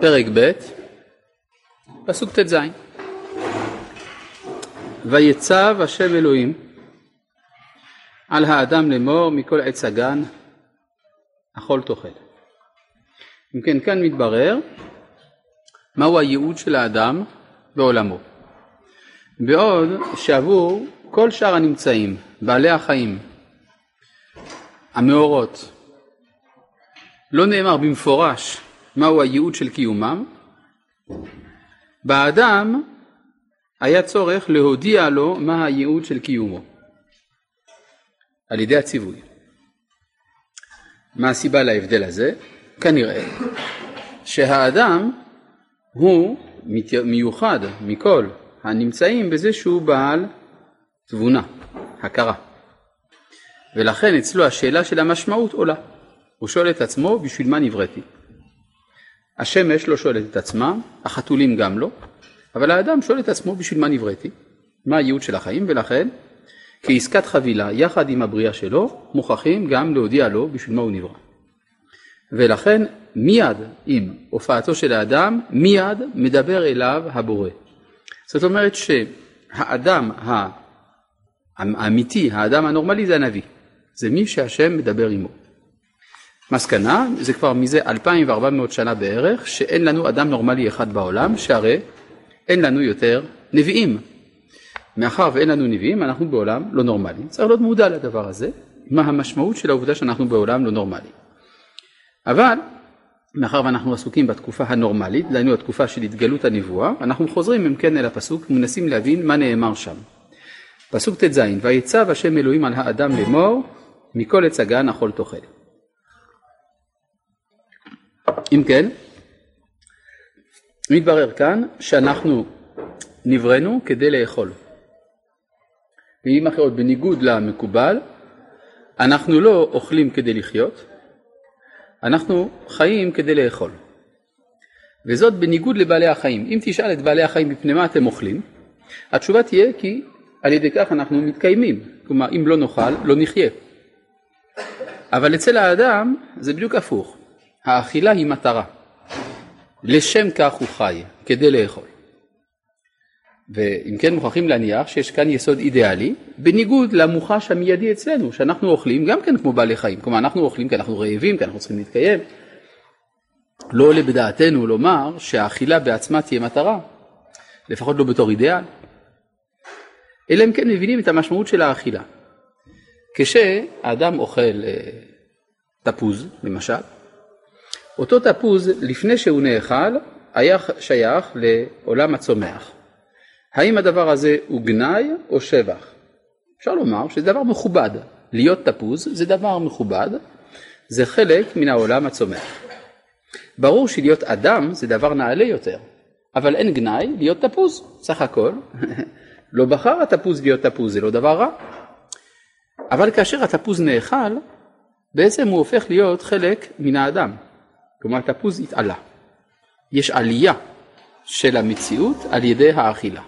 פרק ב', פסוק ט"ז: ויצב השם אלוהים על האדם לאמור מכל עץ הגן אכול תאכל. אם כן, כאן מתברר מהו הייעוד של האדם בעולמו. בעוד שעבור כל שאר הנמצאים, בעלי החיים, המאורות, לא נאמר במפורש מהו הייעוד של קיומם, באדם היה צורך להודיע לו מה הייעוד של קיומו על ידי הציווי. מה הסיבה להבדל הזה? כנראה שהאדם הוא מיוחד מכל הנמצאים בזה שהוא בעל תבונה, הכרה. ולכן אצלו השאלה של המשמעות עולה. הוא שואל את עצמו בשביל מה נבראתי. השמש לא שואלת את עצמה, החתולים גם לא, אבל האדם שואל את עצמו בשביל מה נבראתי, מה הייעוד של החיים, ולכן כעסקת חבילה יחד עם הבריאה שלו, מוכרחים גם להודיע לו בשביל מה הוא נברא. ולכן מיד עם הופעתו של האדם, מיד מדבר אליו הבורא. זאת אומרת שהאדם האמיתי, האדם הנורמלי זה הנביא, זה מי שהשם מדבר עמו. מסקנה, זה כבר מזה 2,400 שנה בערך, שאין לנו אדם נורמלי אחד בעולם, שהרי אין לנו יותר נביאים. מאחר ואין לנו נביאים, אנחנו בעולם לא נורמלי. צריך להיות מודע לדבר הזה, מה המשמעות של העובדה שאנחנו בעולם לא נורמלי. אבל, מאחר ואנחנו עסוקים בתקופה הנורמלית, דהיינו התקופה של התגלות הנבואה, אנחנו חוזרים אם כן אל הפסוק ומנסים להבין מה נאמר שם. פסוק ט"ז: ויצב השם אלוהים על האדם לאמור מכל עץ הגן אכול תאכל. אם כן, מתברר כאן שאנחנו נבראנו כדי לאכול. במילים אחרות, בניגוד למקובל, אנחנו לא אוכלים כדי לחיות, אנחנו חיים כדי לאכול. וזאת בניגוד לבעלי החיים. אם תשאל את בעלי החיים מפני מה אתם אוכלים, התשובה תהיה כי על ידי כך אנחנו מתקיימים. כלומר, אם לא נאכל, לא נחיה. אבל אצל האדם זה בדיוק הפוך. האכילה היא מטרה. לשם כך הוא חי, כדי לאכול. ואם כן מוכרחים להניח שיש כאן יסוד אידיאלי, בניגוד למוחש המיידי אצלנו, שאנחנו אוכלים גם כן כמו בעלי חיים. כלומר, אנחנו אוכלים כי אנחנו רעבים, כי אנחנו צריכים להתקיים. לא עולה בדעתנו לומר שהאכילה בעצמה תהיה מטרה, לפחות לא בתור אידיאל. אלא אם כן מבינים את המשמעות של האכילה. כשאדם אוכל אה, תפוז, למשל, אותו תפוז לפני שהוא נאכל היה שייך לעולם הצומח. האם הדבר הזה הוא גנאי או שבח? אפשר לומר שזה דבר מכובד. להיות תפוז זה דבר מכובד, זה חלק מן העולם הצומח. ברור שלהיות אדם זה דבר נעלה יותר, אבל אין גנאי להיות תפוז, סך הכל. לא בחר התפוז להיות תפוז, זה לא דבר רע. אבל כאשר התפוז נאכל, בעצם הוא הופך להיות חלק מן האדם. כלומר תפוז התעלה. יש עלייה של המציאות על ידי האכילה.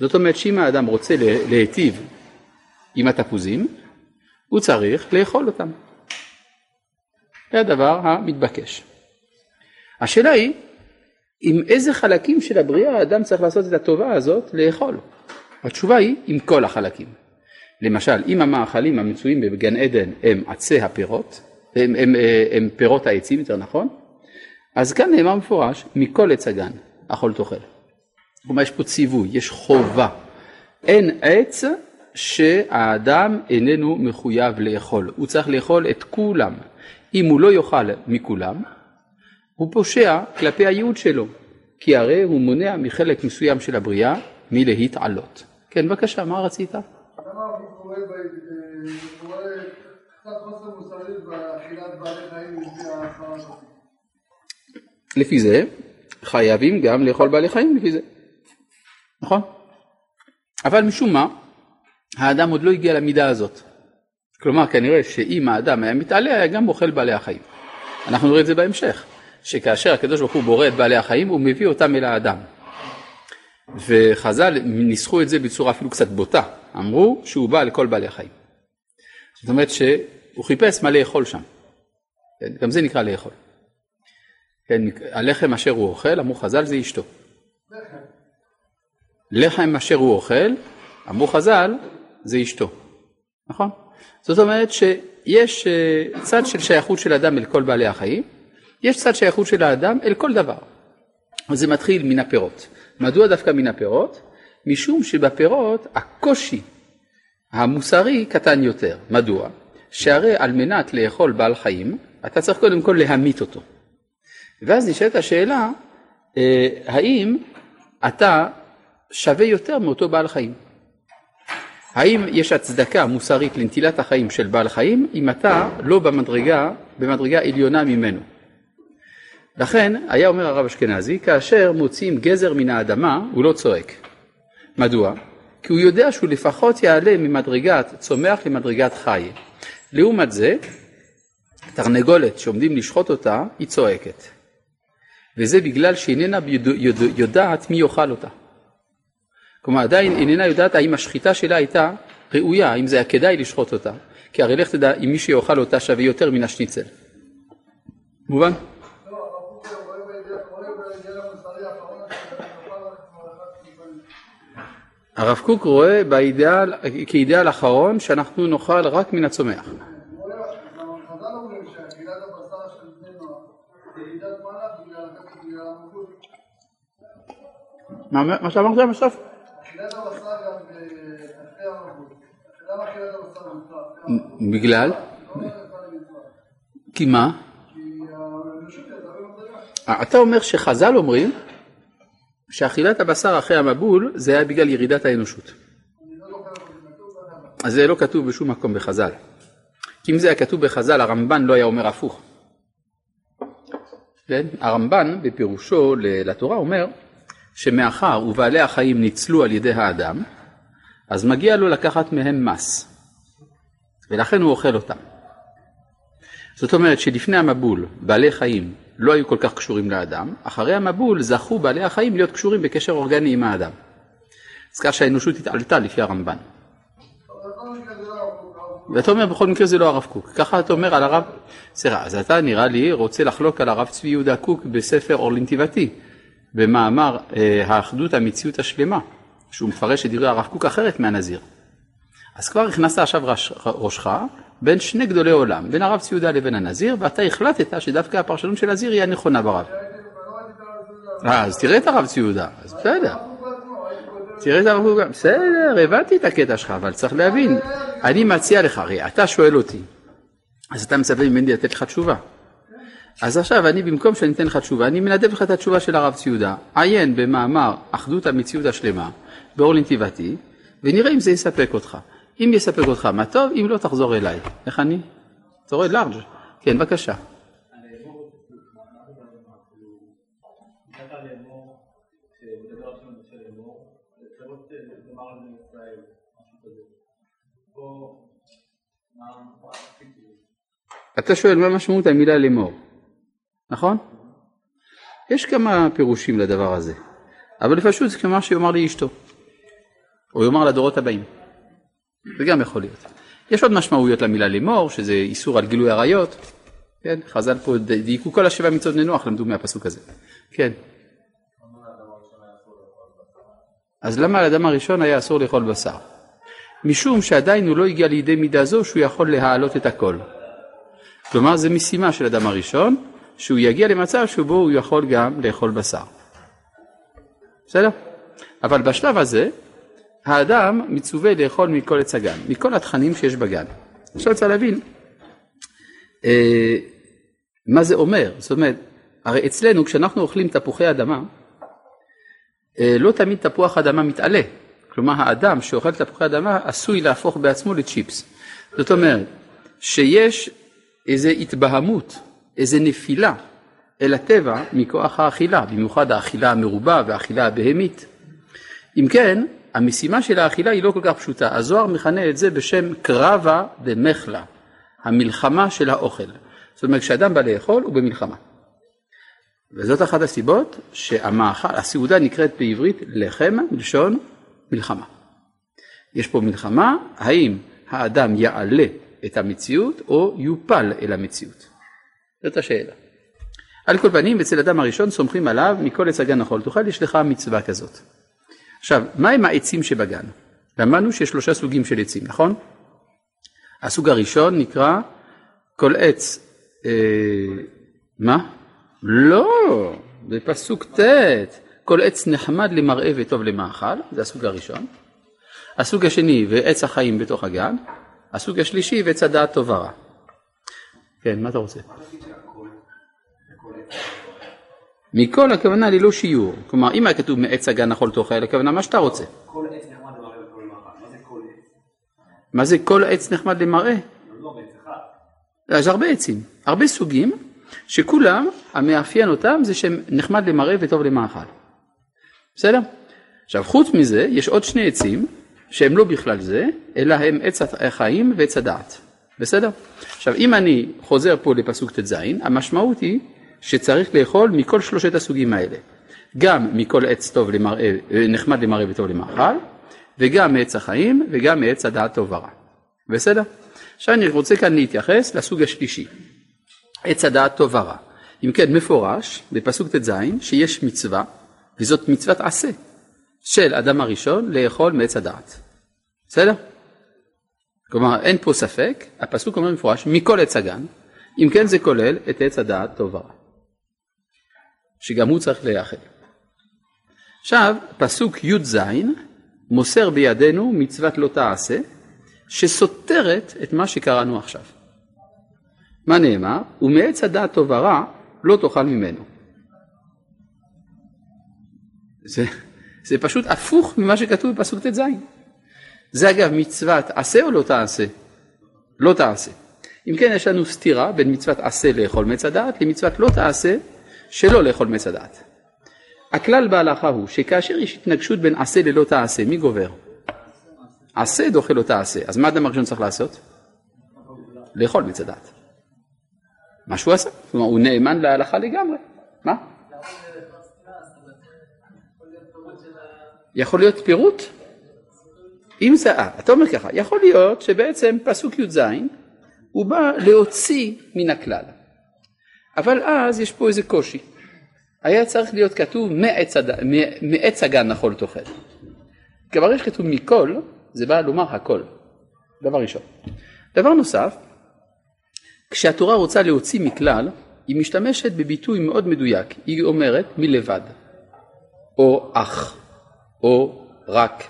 זאת אומרת שאם האדם רוצה להיטיב עם התפוזים, הוא צריך לאכול אותם. זה הדבר המתבקש. השאלה היא, עם איזה חלקים של הבריאה האדם צריך לעשות את הטובה הזאת לאכול? התשובה היא, עם כל החלקים. למשל, אם המאכלים המצויים בגן עדן הם עצי הפירות, הם, הם, הם, הם פירות העצים, יותר נכון, אז כאן נאמר מפורש, מכל עץ הגן אכול תאכל. כלומר, יש פה ציווי, יש חובה. אין עץ שהאדם איננו מחויב לאכול, הוא צריך לאכול את כולם. אם הוא לא יאכל מכולם, הוא פושע כלפי הייעוד שלו, כי הרי הוא מונע מחלק מסוים של הבריאה מלהתעלות. כן, בבקשה, מה רצית? לפי זה חייבים גם לאכול בעלי חיים לפי זה, נכון? אבל משום מה האדם עוד לא הגיע למידה הזאת. כלומר כנראה שאם האדם היה מתעלה היה גם אוכל בעלי החיים. אנחנו נראה את זה בהמשך, שכאשר הקדוש ברוך הוא בורא את בעלי החיים הוא מביא אותם אל האדם. וחז"ל ניסחו את זה בצורה אפילו קצת בוטה, אמרו שהוא בא לכל בעלי החיים. זאת אומרת שהוא חיפש מה לאכול שם, כן? גם זה נקרא לאכול. כן, הלחם אשר הוא אוכל, אמרו חז"ל זה אשתו. לחם אשר הוא אוכל, אמרו חז"ל, זה אשתו. נכון? זאת אומרת שיש אה, צד של שייכות של אדם אל כל בעלי החיים, יש צד שייכות של האדם אל כל דבר. זה מתחיל מן הפירות. מדוע דווקא מן הפירות? משום שבפירות הקושי המוסרי קטן יותר. מדוע? שהרי על מנת לאכול בעל חיים, אתה צריך קודם כל להמית אותו. ואז נשאלת השאלה, אה, האם אתה שווה יותר מאותו בעל חיים? האם יש הצדקה מוסרית לנטילת החיים של בעל חיים אם אתה לא במדרגה, במדרגה עליונה ממנו? לכן היה אומר הרב אשכנזי, כאשר מוציאים גזר מן האדמה הוא לא צועק. מדוע? כי הוא יודע שהוא לפחות יעלה ממדרגת צומח למדרגת חי. לעומת זה, תרנגולת שעומדים לשחוט אותה, היא צועקת. וזה בגלל שאיננה יודעת מי יאכל אותה. כלומר עדיין איננה יודעת האם השחיטה שלה הייתה ראויה, האם זה היה כדאי לשחוט אותה, כי הרי לך תדע אם מי שיאכל אותה שווה יותר מן השניצל. מובן? הרב קוק רואה באידאל, כאידאל אחרון שאנחנו נאכל רק מן הצומח. מה שאמרת בסוף? בגלל? כי מה? אתה אומר שחז"ל אומרים שאכילת הבשר אחרי המבול זה היה בגלל ירידת האנושות. אז זה לא כתוב בשום מקום בחז"ל. כי אם זה היה כתוב בחז"ל הרמב"ן לא היה אומר הפוך. כן? הרמב"ן בפירושו לתורה אומר שמאחר ובעלי החיים ניצלו על ידי האדם, אז מגיע לו לקחת מהם מס, ולכן הוא אוכל אותם. זאת אומרת שלפני המבול בעלי חיים לא היו כל כך קשורים לאדם, אחרי המבול זכו בעלי החיים להיות קשורים בקשר אורגני עם האדם. אז כך שהאנושות התעלתה לפי הרמב"ן. ואתה אומר בכל מקרה זה לא הרב קוק, ככה אתה אומר על הרב, סליחה, אז אתה נראה לי רוצה לחלוק על הרב צבי יהודה קוק בספר אור לנתיבתי, במאמר אה, האחדות המציאות השלמה, שהוא מפרש את דברי הרב קוק אחרת מהנזיר. אז כבר הכנסת עכשיו ראש, ראשך בין שני גדולי עולם, בין הרב ציודה לבין הנזיר, ואתה החלטת שדווקא הפרשנות של הנזיר היא הנכונה ברב. אה, אז תראה את הרב ציודה, אז בסדר. תראה את הרב קוק, בסדר, הבנתי את הקטע שלך, אבל צריך להבין, אני מציע לך, הרי אתה שואל אותי, אז אתה מצפה ממני לתת לך תשובה. אז עכשיו אני במקום שאני אתן לך תשובה, אני מנדב לך את התשובה של הרב ציודה, עיין במאמר אחדות המציאות השלמה באור לנתיבתי, ונראה אם זה יספק אותך. אם יספק אותך מה טוב, אם לא תחזור אליי. איך אני? אתה רואה לארג'? כן, בבקשה. אתה שואל מה משמעות המילה לאמור, נכון? יש כמה פירושים לדבר הזה, אבל פשוט זה כמו שיאמר לי אשתו, או יאמר לדורות הבאים. זה גם יכול להיות. יש עוד משמעויות למילה לאמור, שזה איסור על גילוי עריות, כן, חז"ל פה דייקו כל השבע מצוות נוח למדו מהפסוק הזה, כן. אז למה לאדם הראשון היה אסור לאכול בשר? משום שעדיין הוא לא הגיע לידי מידה זו שהוא יכול להעלות את הכל. כלומר זה משימה של אדם הראשון, שהוא יגיע למצב שבו הוא יכול גם לאכול בשר. בסדר? אבל בשלב הזה האדם מצווה לאכול מכל עץ הגן, מכל התכנים שיש בגן. עכשיו צריך להבין אה, מה זה אומר, זאת אומרת, הרי אצלנו כשאנחנו אוכלים תפוחי אדמה, אה, לא תמיד תפוח אדמה מתעלה, כלומר האדם שאוכל תפוחי אדמה עשוי להפוך בעצמו לצ'יפס. זאת אומרת שיש איזו התבהמות, איזו נפילה אל הטבע מכוח האכילה, במיוחד האכילה המרובה והאכילה הבהמית. אם כן, המשימה של האכילה היא לא כל כך פשוטה. הזוהר מכנה את זה בשם קרבה דמחלה, המלחמה של האוכל. זאת אומרת, כשאדם בא לאכול הוא במלחמה. וזאת אחת הסיבות שהמאכל, הסעודה נקראת בעברית לחם מלשון מלחמה. יש פה מלחמה, האם האדם יעלה את המציאות או יופל אל המציאות? זאת השאלה. על כל פנים, אצל אדם הראשון סומכים עליו מכל עץ הגן נכון תאכל, יש לך מצווה כזאת. עכשיו, מהם העצים שבגן? למדנו שיש שלושה סוגים של עצים, נכון? הסוג הראשון נקרא כל עץ, אה, מה? לא, בפסוק ט', כל עץ נחמד למראה וטוב למאכל, זה הסוג הראשון. הסוג השני, ועץ החיים בתוך הגן. הסוג השלישי, ועץ הדעת טוב ורע. כן, מה אתה רוצה? מכל הכוונה ללא שיעור. כלומר, אם היה כתוב מעץ הגן אכול תאכל, הכוונה מה שאתה רוצה. כל עץ נחמד למראה וכל למאכל. מה זה כל עץ? מה זה כל עץ נחמד למראה? לא. יש הרבה עצים, הרבה סוגים, שכולם, המאפיין אותם זה שהם נחמד למראה וטוב למאכל. בסדר? עכשיו, חוץ מזה, יש עוד שני עצים, שהם לא בכלל זה, אלא הם עץ החיים ועץ הדעת. בסדר? עכשיו, אם אני חוזר פה לפסוק ט"ז, המשמעות היא שצריך לאכול מכל שלושת הסוגים האלה. גם מכל עץ טוב למראה, נחמד למראה וטוב למאכל, וגם מעץ החיים וגם מעץ הדעת טוב ורע. בסדר? עכשיו אני רוצה כאן להתייחס לסוג השלישי, עץ הדעת טוב ורע. אם כן, מפורש בפסוק ט"ז שיש מצווה, וזאת מצוות עשה, של אדם הראשון לאכול מעץ הדעת. בסדר? כלומר, אין פה ספק, הפסוק אומר מפורש, מכל עץ הגן, אם כן זה כולל את עץ הדעת טוב ורע. שגם הוא צריך להיאכל. עכשיו, פסוק י"ז מוסר בידינו מצוות לא תעשה, שסותרת את מה שקראנו עכשיו. מה נאמר? ומעץ הדעת טוב ורע לא תאכל ממנו. זה, זה פשוט הפוך ממה שכתוב בפסוק ט"ז. זה אגב מצוות עשה או לא תעשה? לא תעשה. אם כן יש לנו סתירה בין מצוות עשה לאכול מעץ הדעת למצוות לא תעשה שלא לאכול מעץ הדעת. הכלל בהלכה הוא שכאשר יש התנגשות בין עשה ללא תעשה, מי גובר? עשה דוחה לא תעשה. אז מה האדם הראשון צריך לעשות? לאכול מעץ הדעת. מה שהוא עשה. כלומר, הוא נאמן להלכה לגמרי. מה? יכול להיות פירוט? אם זה, אה, אתה אומר ככה, יכול להיות שבעצם פסוק י"ז הוא בא להוציא מן הכלל. אבל אז יש פה איזה קושי. היה צריך להיות כתוב מעץ, הד... מעץ הגן נחול תאכל. כי ברגע שכתוב מכל, זה בא לומר הכל. דבר ראשון. דבר נוסף, כשהתורה רוצה להוציא מכלל, היא משתמשת בביטוי מאוד מדויק. היא אומרת מלבד, או אך, או רק.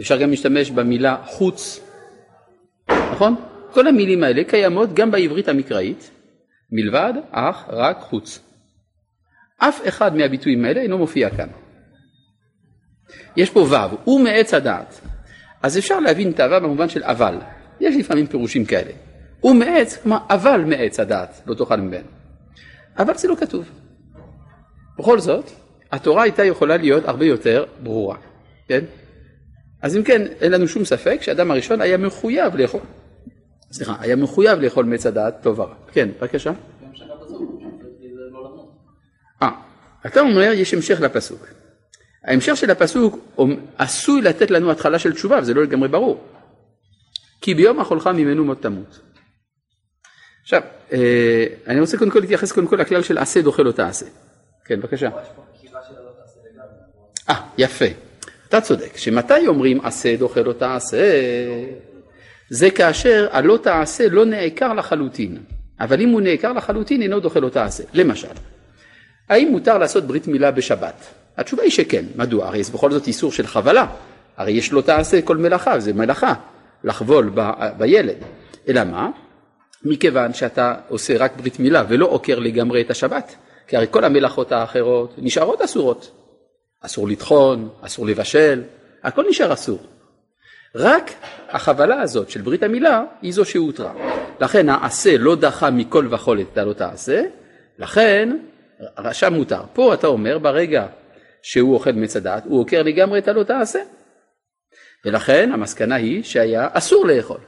אפשר גם להשתמש במילה חוץ, נכון? כל המילים האלה קיימות גם בעברית המקראית, מלבד, אך, רק, חוץ. אף אחד מהביטויים האלה אינו מופיע כאן. יש פה ו', הוא מעץ הדעת. אז אפשר להבין את הו' במובן של אבל. יש לפעמים פירושים כאלה. הוא מעץ, כלומר אבל מעץ הדעת, לא תאכל ממנו. אבל זה לא כתוב. בכל זאת, התורה הייתה יכולה להיות הרבה יותר ברורה, כן? אז אם כן, אין לנו שום ספק שאדם הראשון היה מחויב לאכול, סליחה, היה מחויב לאכול מעץ הדעת טוב ורע. כן, בבקשה. אה, אתה אומר יש המשך לפסוק. ההמשך של הפסוק עשוי לתת לנו התחלה של תשובה וזה לא לגמרי ברור. כי ביום אכולך ממנו מות תמות. עכשיו, אה, אני רוצה קודם כל להתייחס קודם כל לכלל של עשה דוחה לא תעשה. כן, בבקשה. אה, יפה. אתה צודק, שמתי אומרים עשה דוחה לא תעשה? זה כאשר הלא תעשה לא נעקר לחלוטין, אבל אם הוא נעקר לחלוטין אינו דוחה לא תעשה. למשל, האם מותר לעשות ברית מילה בשבת? התשובה היא שכן, מדוע? הרי זה בכל זאת איסור של חבלה, הרי יש לא תעשה כל מלאכה, זה מלאכה, לחבול ב, בילד. אלא מה? מכיוון שאתה עושה רק ברית מילה ולא עוקר לגמרי את השבת, כי הרי כל המלאכות האחרות נשארות אסורות. אסור לטחון, אסור לבשל, הכל נשאר אסור. רק החבלה הזאת של ברית המילה היא זו שהותרה. לכן העשה לא דחה מכל וכול את הלא תעשה, לכן שם מותר. פה אתה אומר ברגע שהוא אוכל מעץ הדעת, הוא עוקר לגמרי את הלא תעשה. ולכן המסקנה היא שהיה אסור לאכול.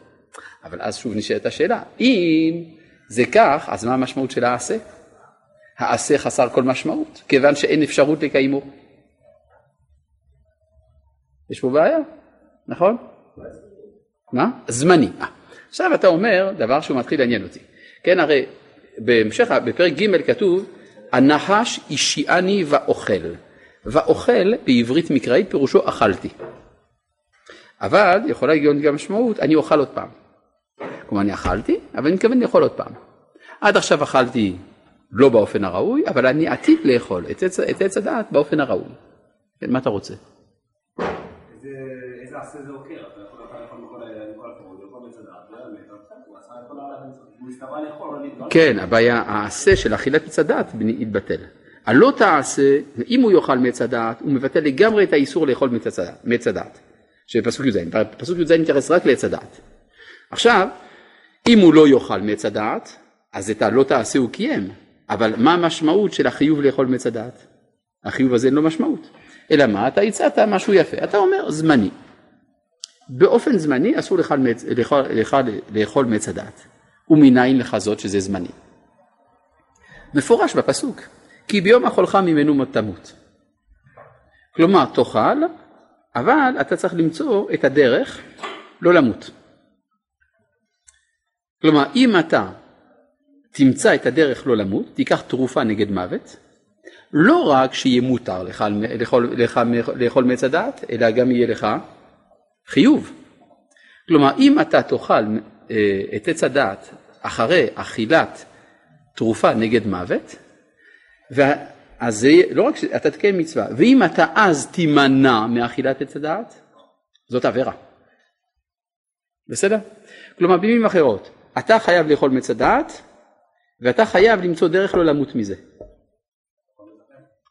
אבל אז שוב נשאלת השאלה, אם זה כך, אז מה המשמעות של העשה? העשה חסר כל משמעות, כיוון שאין אפשרות לקיימו. יש פה בעיה, נכון? מה? זמני. 아, עכשיו אתה אומר דבר שהוא מתחיל לעניין אותי. כן, הרי בהמשך, בפרק ג' כתוב, הנחש השיעני ואוכל. ואוכל בעברית מקראית פירושו אכלתי. אבל יכולה להיות גם משמעות, אני אוכל עוד פעם. כלומר אני אכלתי, אבל אני מתכוון לאכול עוד פעם. עד עכשיו אכלתי לא באופן הראוי, אבל אני עתיד לאכול את עץ, את עץ הדעת באופן הראוי. כן, מה אתה רוצה? איזה עשה זה עוקר? אתה יכול לאכול מכל ה- מכל הפירות, לכל מצדה, לא היה מת, אבל בסדר, הוא עשה את כל ה... הוא הסתבע לאכול, לא נתגל. כן, הבעיה, העשה של אכילת עץ הדעת יתבטל. הלא תעשה, אם הוא יאכל מעץ הדעת, הוא מבטל לגמרי את האיסור לאכול מעץ הדעת-. שבפסוק י"ז, פסוק י"ז מתייחס רק לעץ הדעת. עכשיו, אם הוא לא יאכל מעץ הדעת, אז את הלא תעשה הוא קיים, אבל מה המשמעות של החיוב לאכול מעץ הדעת? החיוב הזה אין לו משמעות. אלא מה? אתה הצעת משהו יפה, אתה אומר זמני. באופן זמני אסור מעץ- לאכול- לאכול- לאכול מעץ הדעת. ומנין לך זאת שזה זמני? מפורש בפסוק, כי ביום אכולך ממנו תמות. כלומר, תאכל, אבל אתה צריך למצוא את הדרך לא למות. כלומר, אם אתה תמצא את הדרך לא למות, תיקח תרופה נגד מוות, לא רק שיהיה מותר לך לך, לאכול מעץ הדעת, אלא גם יהיה לך חיוב. כלומר, אם אתה תאכל אה, את עץ הדעת אחרי אכילת תרופה נגד מוות, אז זה לא רק שאתה תקיים מצווה, ואם אתה אז תימנע מאכילת עץ הדעת, זאת עבירה. בסדר? כלומר, במילים אחרות, אתה חייב לאכול מעץ הדעת, ואתה חייב למצוא דרך לא למות מזה.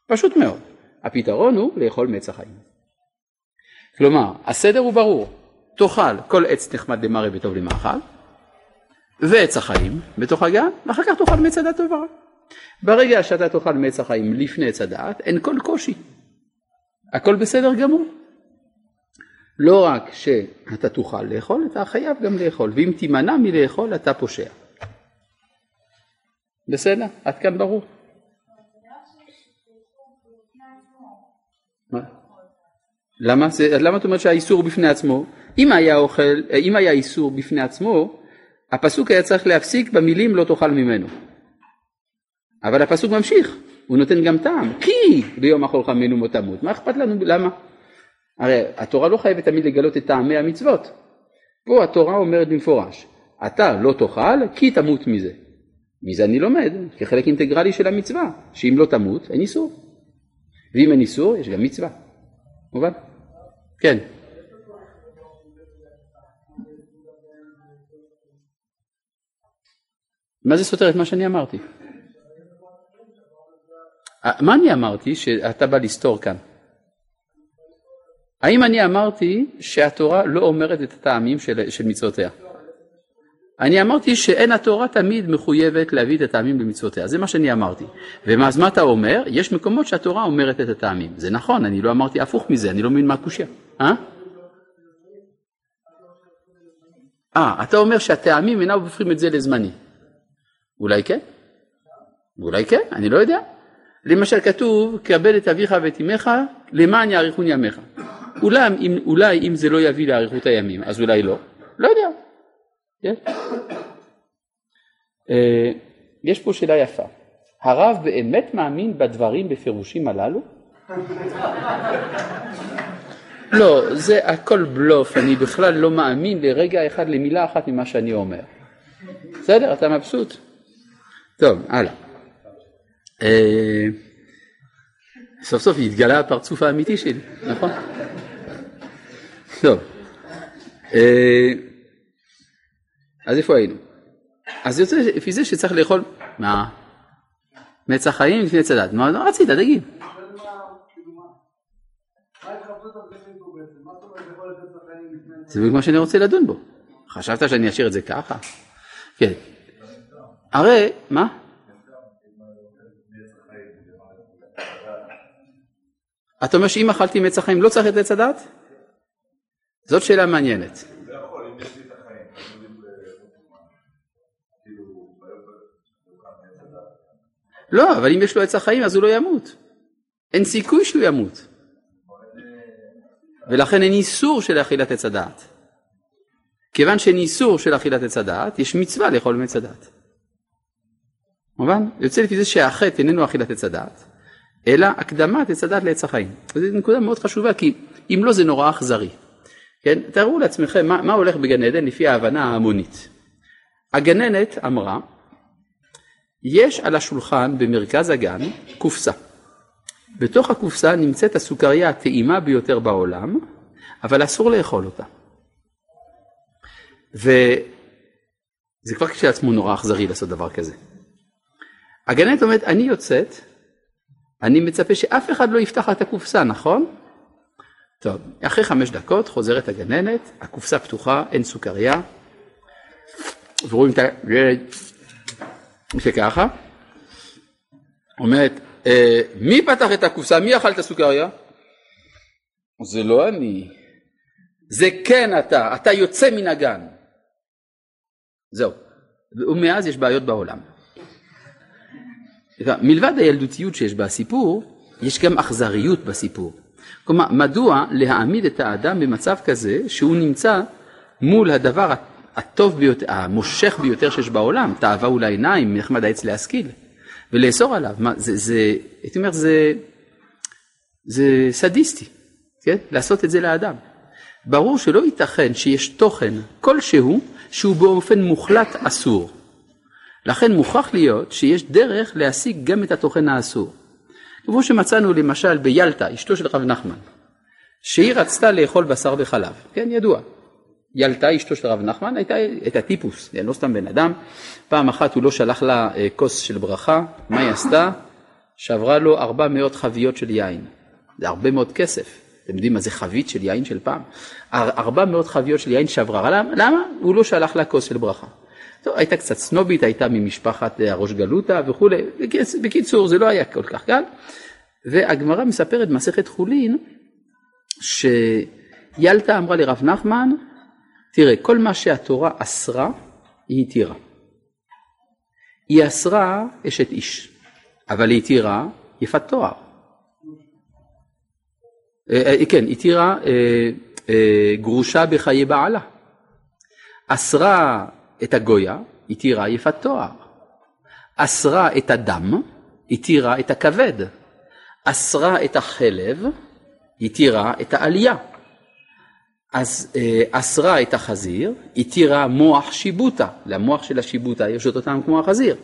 פשוט מאוד. הפתרון הוא לאכול מעץ החיים. כלומר, הסדר הוא ברור, תאכל כל עץ נחמד למראה וטוב למאכל, ועץ החיים בתוך הגן, ואחר כך תאכל מעץ הדת טובה. ברגע שאתה תאכל מעץ החיים לפני עץ הדעת, אין כל קושי. הכל בסדר גמור. לא רק שאתה תוכל לאכול, אתה חייב גם לאכול, ואם תימנע מלאכול אתה פושע. בסדר? עד כאן ברור. מה? למה? למה את אומרת שהאיסור הוא בפני עצמו? אם היה אוכל, אם היה איסור בפני עצמו, הפסוק היה צריך להפסיק במילים לא תאכל ממנו. אבל הפסוק ממשיך, הוא נותן גם טעם, כי ביום אכולך ממנו מות תמות. מה אכפת לנו? למה? הרי התורה לא חייבת תמיד לגלות את טעמי המצוות. פה התורה אומרת במפורש, אתה לא תאכל כי תמות מזה. מזה אני לומד, כחלק אינטגרלי של המצווה, שאם לא תמות אין איסור. ואם אין איסור יש גם מצווה. מובן? כן. מה זה סותר את מה שאני אמרתי? מה אני אמרתי שאתה בא לסתור כאן? האם אני אמרתי שהתורה לא אומרת את הטעמים של, של מצוותיה? אני אמרתי שאין התורה תמיד מחויבת להביא את הטעמים למצוותיה, זה מה שאני אמרתי. ואז מה אתה אומר? יש מקומות שהתורה אומרת את הטעמים. זה נכון, אני לא אמרתי הפוך מזה, אני לא מבין מה הקושייה. אה? אה, אתה אומר שהטעמים אינם הופכים את זה לזמני. אולי כן? אולי כן, אני לא יודע. למשל כתוב, כבד את אביך ואת אמך, למען יאריכון ימיך. אולי אם, אולי אם זה לא יביא לאריכות הימים, אז אולי לא. לא יודע. כן? אה, יש פה שאלה יפה. הרב באמת מאמין בדברים בפירושים הללו? לא, זה הכל בלוף, אני בכלל לא מאמין לרגע אחד למילה אחת ממה שאני אומר. בסדר, אתה מבסוט? טוב, הלאה. אה, סוף סוף התגלה הפרצוף האמיתי שלי, נכון? טוב. אז איפה היינו? אז יוצא לפי זה שצריך לאכול, מה? מעץ החיים לפני הדת. מה מה רצית? תגיד. זה בדיוק מה שאני רוצה לדון בו. חשבת שאני אשאיר את זה ככה? כן. הרי, מה? אתה אומר שאם אכלתי מעץ החיים לא צריך את עץ הדת? זאת שאלה מעניינת. לא, אבל אם יש לו עץ החיים אז הוא לא ימות. אין סיכוי שהוא ימות. ולכן אין איסור של אכילת עץ הדעת. כיוון שאין איסור של אכילת עץ הדעת, יש מצווה לאכול מעץ הדעת. מובן? יוצא לפי זה שהחטא איננו אכילת עץ הדעת, אלא הקדמת עץ הדעת לעץ החיים. וזו נקודה מאוד חשובה, כי אם לא זה נורא אכזרי. כן? תארו לעצמכם מה, מה הולך בגן עדן לפי ההבנה ההמונית. הגננת אמרה, יש על השולחן במרכז הגן קופסה. בתוך הקופסה נמצאת הסוכריה הטעימה ביותר בעולם, אבל אסור לאכול אותה. וזה כבר כשלעצמו נורא אכזרי לעשות דבר כזה. הגננת אומרת, אני יוצאת, אני מצפה שאף אחד לא יפתח את הקופסה, נכון? טוב, אחרי חמש דקות חוזרת הגננת, הקופסה פתוחה, אין סוכריה, ורואים את הילד שככה, אומרת, אה, מי פתח את הקופסה? מי אכל את הסוכריה? זה לא אני, זה כן אתה, אתה יוצא מן הגן. זהו, ומאז יש בעיות בעולם. מלבד הילדותיות שיש בסיפור, יש גם אכזריות בסיפור. כלומר, מדוע להעמיד את האדם במצב כזה שהוא נמצא מול הדבר הטוב ביותר, המושך ביותר שיש בעולם, תאווה אולי עיניים, נחמד העץ להשכיל, ולאסור עליו, מה, זה, זה, הייתי אומר, זה, זה סדיסטי, כן? לעשות את זה לאדם. ברור שלא ייתכן שיש תוכן כלשהו שהוא באופן מוחלט אסור. לכן מוכרח להיות שיש דרך להשיג גם את התוכן האסור. כמו שמצאנו למשל ביאלטה, אשתו של רב נחמן, שהיא רצתה לאכול בשר וחלב, כן, ידוע. ילתה אשתו של רב נחמן, הייתה, הייתה טיפוס, לא סתם בן אדם. פעם אחת הוא לא שלח לה אה, כוס של ברכה, מה היא עשתה? שברה לו 400 חביות של יין. זה הרבה מאוד כסף. אתם יודעים מה זה חבית של יין של פעם? 400 חביות של יין שברה. למה? למה? הוא לא שלח לה כוס של ברכה. טוב, הייתה קצת סנובית, הייתה ממשפחת אה, הראש גלותא וכולי. בקיצור, זה לא היה כל כך קל. והגמרא מספרת במסכת חולין, שיאלתא אמרה לרב נחמן, תראה, כל מה שהתורה אסרה, היא התירה. היא אסרה אשת איש, אבל היא התירה יפת תואר. אה, אה, כן, התירה גרושה בחיי בעלה. אסרה את הגויה, התירה יפת תואר. אסרה את הדם, התירה את הכבד. אסרה את החלב, התירה את העלייה. אז אה, אסרה את החזיר, התירה מוח שיבוטה, למוח של השיבוטה יש אותו טעם כמו החזיר.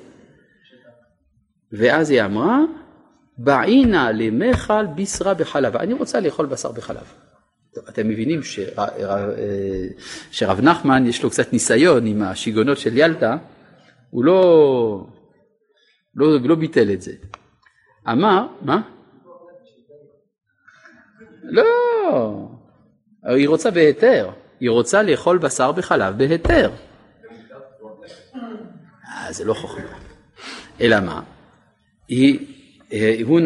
ואז היא אמרה, בעינה למכל בשרה בחלב, אני רוצה לאכול בשר בחלב. טוב, אתם מבינים שרב, אה, שרב נחמן יש לו קצת ניסיון עם השיגעונות של ילדה, הוא לא, לא, לא ביטל את זה. אמר, מה? לא, היא רוצה בהיתר, היא רוצה לאכול בשר בחלב בהיתר. אה, זה לא חוכמה. אלא מה? אה, אה, הוא,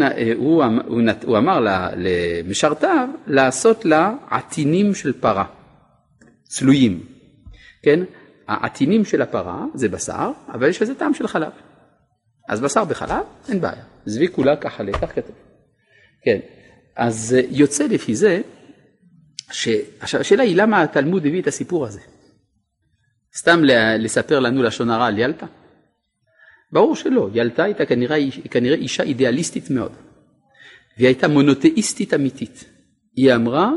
הוא, אמר למשרתיו לעשות לה עטינים של פרה, צלויים. כן? העטינים של הפרה זה בשר, אבל יש לזה טעם של חלב. אז בשר בחלב, אין בעיה. זבי כולה ככה לכך כתוב. כן, אז יוצא לפי זה ש... עכשיו השאלה היא למה התלמוד הביא את הסיפור הזה? סתם לספר לנו לשון הרע על ילטה? ברור שלא, ילטה הייתה כנראה, כנראה אישה אידיאליסטית מאוד. והיא הייתה מונותאיסטית אמיתית. היא אמרה,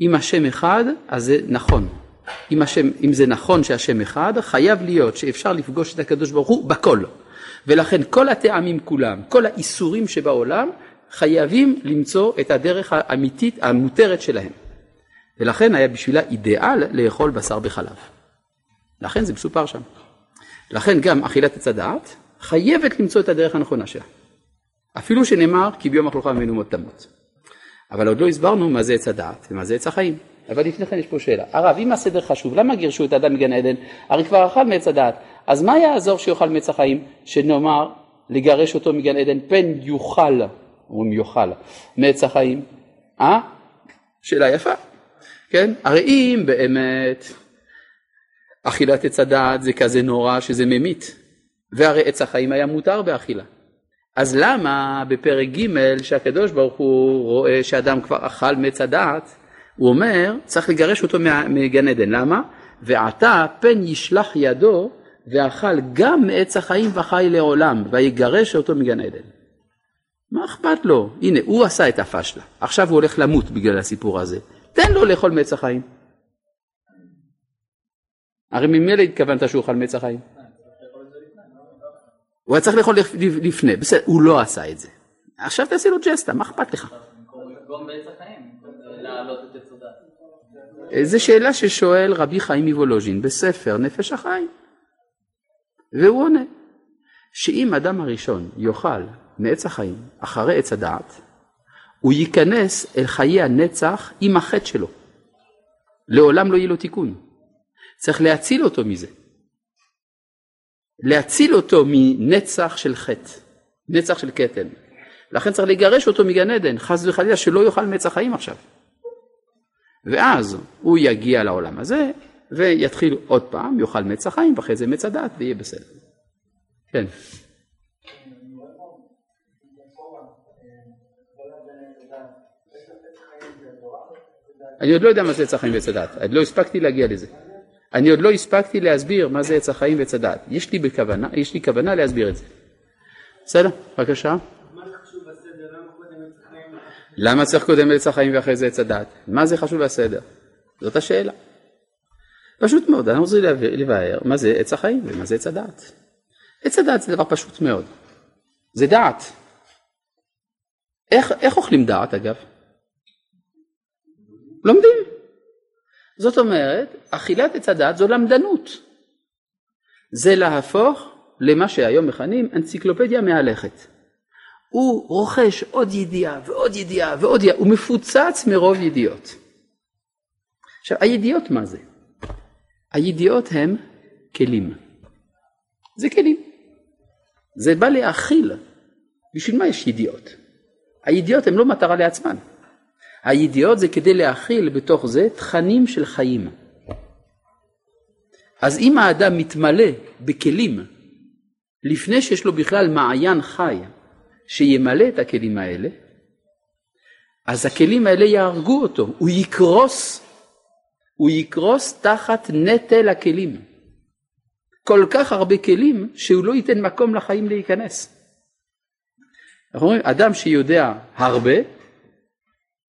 אם השם אחד, אז זה נכון. אם, השם, אם זה נכון שהשם אחד, חייב להיות שאפשר לפגוש את הקדוש ברוך הוא בכל. ולכן כל הטעמים כולם, כל האיסורים שבעולם, חייבים למצוא את הדרך האמיתית, המותרת שלהם. ולכן היה בשבילה אידיאל לאכול בשר בחלב. לכן זה מסופר שם. לכן גם אכילת עץ הדעת חייבת למצוא את הדרך הנכונה שלה. אפילו שנאמר כי ביום אכלך ממנו מות תמות. אבל עוד לא הסברנו מה זה עץ הדעת ומה זה עץ החיים. אבל לפני כן יש פה שאלה. הרב, אם הסדר חשוב, למה גירשו את האדם מגן עדן? הרי כבר אכל מעץ הדעת. אז מה יעזור שיאכל מעץ החיים, שנאמר לגרש אותו מגן עדן, פן יוכל, אומרים יאכל, מעץ החיים? אה? שאלה יפה. כן? הרי אם באמת אכילת עץ הדעת זה כזה נורא שזה ממית, והרי עץ החיים היה מותר באכילה. אז למה בפרק ג' שהקדוש ברוך הוא רואה שאדם כבר אכל מעץ הדעת, הוא אומר צריך לגרש אותו מגן עדן, למה? ועתה פן ישלח ידו ואכל גם מעץ החיים וחי לעולם, ויגרש אותו מגן עדן. מה אכפת לו? הנה, הוא עשה את הפשלה, עכשיו הוא הולך למות בגלל הסיפור הזה. תן לו לאכול מעץ החיים. הרי ממילא התכוונת שהוא אכל מעץ החיים. הוא היה צריך לאכול לפני, בסדר, הוא לא עשה את זה. עכשיו תעשי לו ג'סטה, מה אכפת לך? זו שאלה ששואל רבי חיים מוולוז'ין בספר נפש החיים. והוא עונה שאם אדם הראשון יאכל מעץ החיים אחרי עץ הדעת, הוא ייכנס אל חיי הנצח עם החטא שלו. לעולם לא יהיה לו תיקון. צריך להציל אותו מזה. להציל אותו מנצח של חטא, נצח של קטן. לכן צריך לגרש אותו מגן עדן, חס וחלילה שלא יאכל מעץ החיים עכשיו. ואז הוא יגיע לעולם הזה ויתחיל עוד פעם, יאכל מעץ החיים ואחרי זה מעץ ויהיה בסדר. כן. אני עוד לא יודע מה זה עץ החיים ועץ הדת, עוד לא הספקתי להגיע לזה. אני עוד לא הספקתי להסביר מה זה עץ החיים ועץ הדת. יש לי בכוונה, יש לי כוונה להסביר את זה. בסדר? בבקשה. למה צריך קודם עץ החיים ואחרי זה עץ הדת? מה זה חשוב בסדר? זאת השאלה. פשוט מאוד, אני רוצה לבאר מה זה עץ החיים ומה זה עץ הדת. עץ הדת זה דבר פשוט מאוד. זה דעת. איך, איך אוכלים דעת אגב? לומדים. זאת אומרת, אכילת עץ הדת זו למדנות. זה להפוך למה שהיום מכנים אנציקלופדיה מהלכת. הוא רוכש עוד ידיעה ועוד ידיעה ועוד ידיעה, הוא מפוצץ מרוב ידיעות. עכשיו, הידיעות מה זה? הידיעות הם כלים. זה כלים. זה בא להכיל. בשביל מה יש ידיעות? הידיעות הן לא מטרה לעצמן. הידיעות זה כדי להכיל בתוך זה תכנים של חיים. אז אם האדם מתמלא בכלים לפני שיש לו בכלל מעיין חי שימלא את הכלים האלה, אז הכלים האלה יהרגו אותו, הוא יקרוס, הוא יקרוס תחת נטל הכלים. כל כך הרבה כלים שהוא לא ייתן מקום לחיים להיכנס. אנחנו אומרים, אדם שיודע הרבה,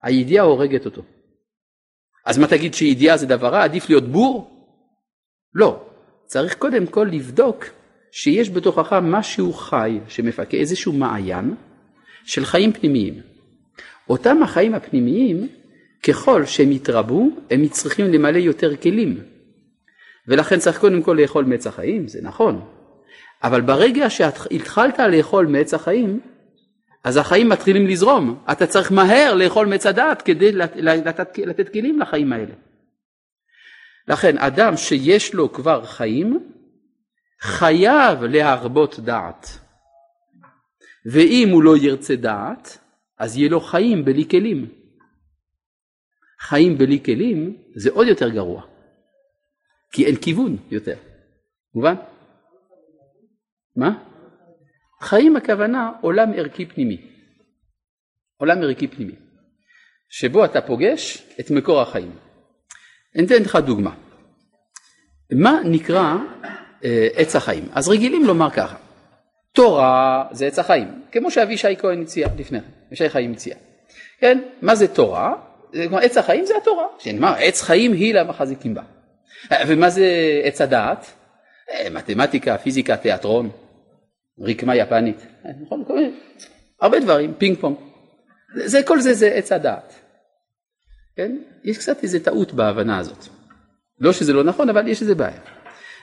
הידיעה הורגת אותו. אז מה תגיד שידיעה זה דבר רע, עדיף להיות בור? לא, צריך קודם כל לבדוק שיש בתוכך משהו חי שמפקה איזשהו מעיין של חיים פנימיים. אותם החיים הפנימיים, ככל שהם יתרבו, הם צריכים למלא יותר כלים. ולכן צריך קודם כל לאכול מעץ החיים, זה נכון. אבל ברגע שהתחלת לאכול מעץ החיים, אז החיים מתחילים לזרום. אתה צריך מהר לאכול מעץ הדעת כדי לתת, לתת כלים לחיים האלה. לכן אדם שיש לו כבר חיים, חייב להרבות דעת. ואם הוא לא ירצה דעת, אז יהיה לו חיים בלי כלים. חיים בלי כלים זה עוד יותר גרוע, כי אין כיוון יותר. מובן? מה? חיים הכוונה עולם ערכי פנימי. עולם ערכי פנימי, שבו אתה פוגש את מקור החיים. אני אתן לך דוגמה. מה נקרא אה, עץ החיים? אז רגילים לומר ככה, תורה זה עץ החיים, כמו שאבישי כהן הציע לפני כן, אבישי חיים הציע. כן, מה זה תורה? כלומר, עץ החיים זה התורה, שנאמר עץ חיים היא למחזיקים בה. אה, ומה זה עץ הדעת? אה, מתמטיקה, פיזיקה, תיאטרון, רקמה יפנית, נכון? הרבה דברים, פינג פונג. זה, כל זה זה עץ הדעת. כן? יש קצת איזה טעות בהבנה הזאת. לא שזה לא נכון, אבל יש איזה בעיה.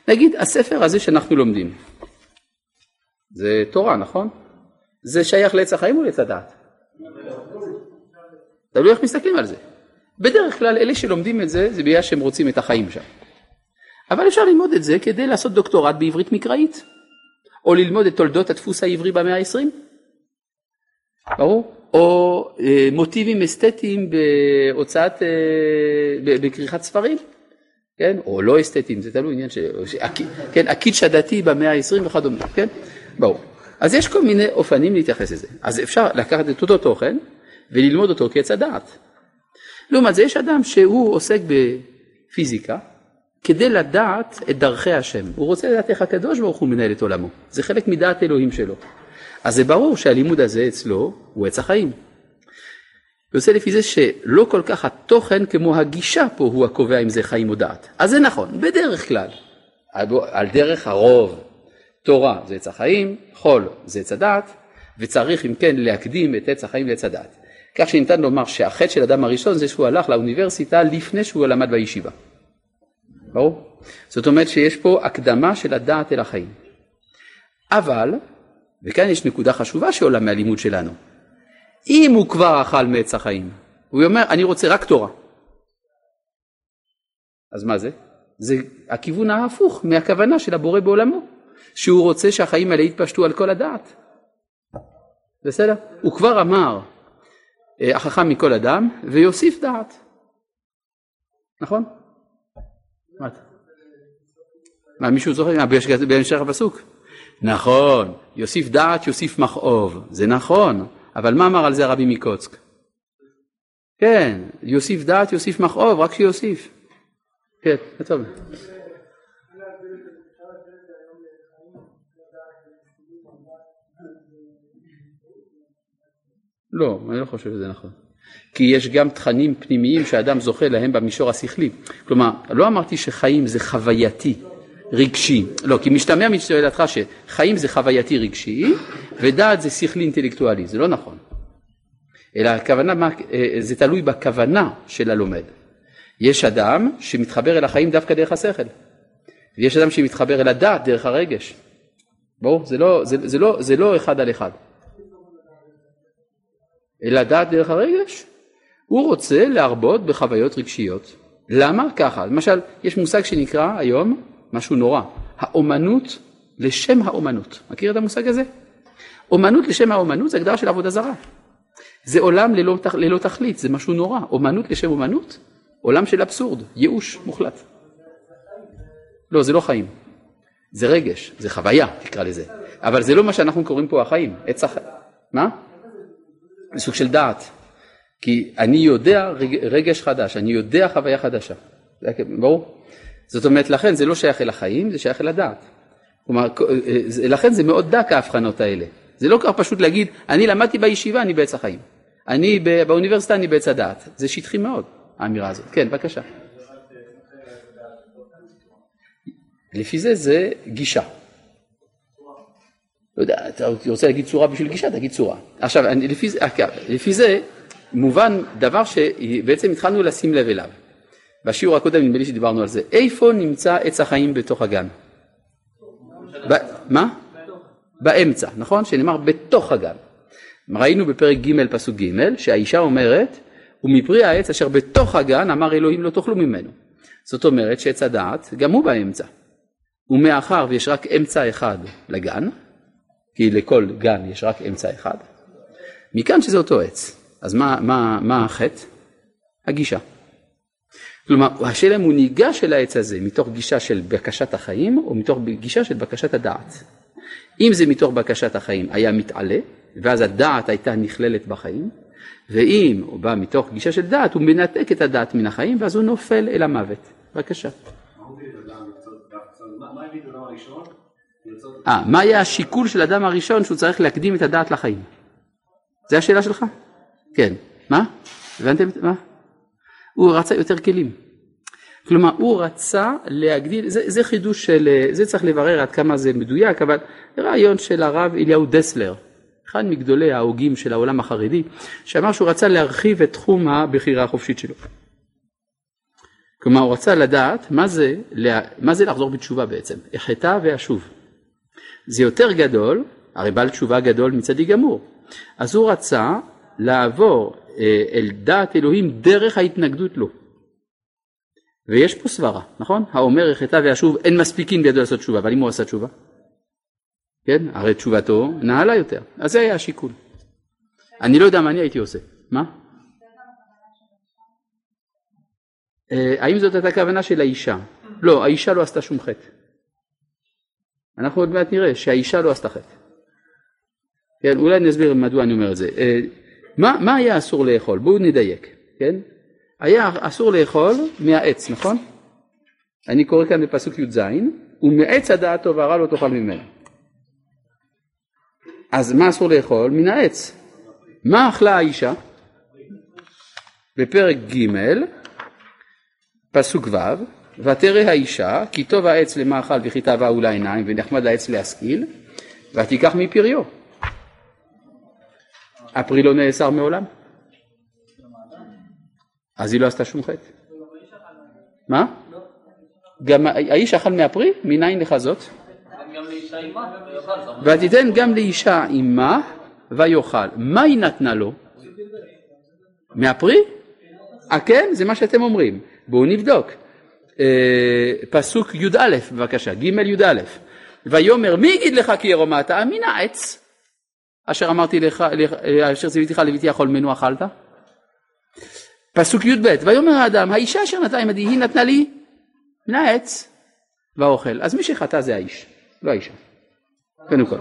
נגיד, הספר הזה שאנחנו לומדים, זה תורה, נכון? זה שייך לעץ החיים או לעץ הדעת? תלוי איך מסתכלים על זה. בדרך כלל אלה שלומדים את זה, זה בגלל שהם רוצים את החיים שם. אבל אפשר ללמוד את זה כדי לעשות דוקטורט בעברית מקראית. או ללמוד את תולדות הדפוס העברי במאה העשרים, ברור? או אה, מוטיבים אסתטיים בהוצאת, אה, בכריכת ספרים, כן? או לא אסתטיים, זה תלוי עניין, ש... כן, הקידש הדתי במאה העשרים וכדומה, כן? ברור. אז יש כל מיני אופנים להתייחס לזה. אז אפשר לקחת את אותו תוכן וללמוד אותו כעץ הדעת. לעומת זה יש אדם שהוא עוסק בפיזיקה כדי לדעת את דרכי השם. הוא רוצה לדעת איך הקדוש ברוך הוא מנהל את עולמו. זה חלק מדעת אלוהים שלו. אז זה ברור שהלימוד הזה אצלו הוא עץ החיים. יוצא לפי זה שלא כל כך התוכן כמו הגישה פה הוא הקובע אם זה חיים או דעת. אז זה נכון, בדרך כלל. על דרך הרוב, תורה זה עץ החיים, חול זה עץ הדעת, וצריך אם כן להקדים את עץ החיים לעץ הדעת. כך שניתן לומר שהחטא של אדם הראשון זה שהוא הלך לאוניברסיטה לפני שהוא למד בישיבה. ברור? זאת אומרת שיש פה הקדמה של הדעת אל החיים. אבל, וכאן יש נקודה חשובה שעולה מהלימוד שלנו, אם הוא כבר אכל מעץ החיים, הוא אומר אני רוצה רק תורה. אז מה זה? זה הכיוון ההפוך מהכוונה של הבורא בעולמו, שהוא רוצה שהחיים האלה יתפשטו על כל הדעת. בסדר? הוא כבר אמר אה, החכם מכל אדם ויוסיף דעת. נכון? מה מה מישהו זוכר? בהמשך הפסוק. נכון, יוסיף דעת יוסיף מכאוב, זה נכון, אבל מה אמר על זה הרבי מקוצק? כן, יוסיף דעת יוסיף מכאוב, רק שיוסיף. כן, טוב. לא, אני לא חושב שזה נכון. כי יש גם תכנים פנימיים שאדם זוכה להם במישור השכלי. כלומר, לא אמרתי שחיים זה חווייתי, רגשי. לא, כי משתמע משאלתך שחיים זה חווייתי רגשי ודעת זה שכלי אינטלקטואלי. זה לא נכון. אלא הכוונה, אה, זה תלוי בכוונה של הלומד. יש אדם שמתחבר אל החיים דווקא דרך השכל, ויש אדם שמתחבר אל הדעת דרך הרגש. ברור? זה לא, זה, זה, לא, זה לא אחד על אחד. אלא דעת דרך הרגש, הוא רוצה להרבות בחוויות רגשיות. למה? ככה, למשל, יש מושג שנקרא היום, משהו נורא, האומנות לשם האומנות. מכיר את המושג הזה? אומנות לשם האומנות זה הגדרה של עבודה זרה. זה עולם ללא, ללא תכלית, זה משהו נורא. אומנות לשם אומנות, עולם של אבסורד, ייאוש מוחלט. לא, זה לא חיים. זה רגש, זה חוויה, תקרא לזה. אבל זה לא מה שאנחנו קוראים פה החיים, עץ החיים. מה? סוג של דעת. כי אני יודע רגש חדש, אני יודע חוויה חדשה. ברור? זאת אומרת, לכן זה לא שייך אל החיים, זה שייך אל הדעת. כלומר, לכן זה מאוד דק ההבחנות האלה. זה לא כל כך פשוט להגיד, אני למדתי בישיבה, אני בעץ החיים. אני באוניברסיטה, אני בעץ הדעת. זה שטחי מאוד, האמירה הזאת. כן, בבקשה. לפי זה זה גישה. לא יודע, אתה רוצה להגיד צורה בשביל גישה, תגיד צורה. עכשיו, אני, לפי, זה, לפי זה מובן דבר שבעצם התחלנו לשים לב אליו. בשיעור הקודם נדמה לי שדיברנו על זה. איפה נמצא עץ החיים בתוך הגן? ב, מה? באמצע, נכון? שנאמר בתוך הגן. ראינו בפרק ג' פסוק ג' שהאישה אומרת ומפרי העץ אשר בתוך הגן אמר אלוהים לא תאכלו ממנו. זאת אומרת שעץ הדעת גם הוא באמצע. ומאחר ויש רק אמצע אחד לגן, כי לכל גן יש רק אמצע אחד, מכאן שזה אותו עץ. אז מה, מה, מה החטא? הגישה. כלומר, השאלה אם הוא ניגש אל העץ הזה מתוך גישה של בקשת החיים או מתוך גישה של בקשת הדעת. אם זה מתוך בקשת החיים היה מתעלה, ואז הדעת הייתה נכללת בחיים, ואם הוא בא מתוך גישה של דעת, הוא מנתק את הדעת מן החיים, ואז הוא נופל אל המוות. בבקשה. אה, מה היה השיקול של אדם הראשון שהוא צריך להקדים את הדעת לחיים? זה השאלה שלך? כן. מה? הבנתם? מה? הוא רצה יותר כלים. כלומר, הוא רצה להגדיל, זה, זה חידוש של, זה צריך לברר עד כמה זה מדויק, אבל רעיון של הרב אליהו דסלר, אחד מגדולי ההוגים של העולם החרדי, שאמר שהוא רצה להרחיב את תחום הבחירה החופשית שלו. כלומר, הוא רצה לדעת מה זה, מה זה לחזור בתשובה בעצם, אחטא ואשוב. זה יותר גדול, הרי בעל תשובה גדול מצדי גמור, אז הוא רצה לעבור אה, אל דעת אלוהים דרך ההתנגדות לו. ויש פה סברה, נכון? האומר אחטא ואשוב אין מספיקים בידו לעשות תשובה, אבל אם הוא עשה תשובה, כן? הרי תשובתו נעלה יותר, אז זה היה השיקול. אני לא יודע מה אני הייתי עושה, מה? אה, האם זאת הייתה כוונה של האישה? לא, האישה לא עשתה שום חטא. אנחנו עוד מעט נראה שהאישה לא עשתה חטא. כן, אולי נסביר מדוע אני אומר את זה. אה, מה, מה היה אסור לאכול? בואו נדייק, כן? היה אסור לאכול מהעץ, נכון? אני קורא כאן בפסוק י"ז, ומעץ הדעת טוב הרע לא תאכל ממנו. אז מה אסור לאכול? מן העץ. מה אכלה האישה? בפרק ג', פסוק ו', ותרא האישה כי טוב העץ למאכל וכי תאווה הוא לעיניים ונחמד העץ להשכיל ותיקח מפריו. הפרי לא נאסר מעולם. אז היא לא עשתה שום חטא. מה? גם האיש אכל מהפרי? מניין לך זאת? ותיתן גם לאישה עמה ויאכל. מה היא נתנה לו? מהפרי? אה כן? זה מה שאתם אומרים. בואו נבדוק. אה, פסוק י"א בבקשה, ג' י"א. ויאמר מי יגיד לך כי ירומעת? מן העץ. אשר אמרתי לך, אשר ציוויתי לך לביתי אכול ממנו אכלת? פסוק י"ב ויאמר האדם האישה אשר נתנה עמדי היא נתנה לי מן העץ והאוכל. אז מי שחטא זה האיש לא האישה. קודם כל.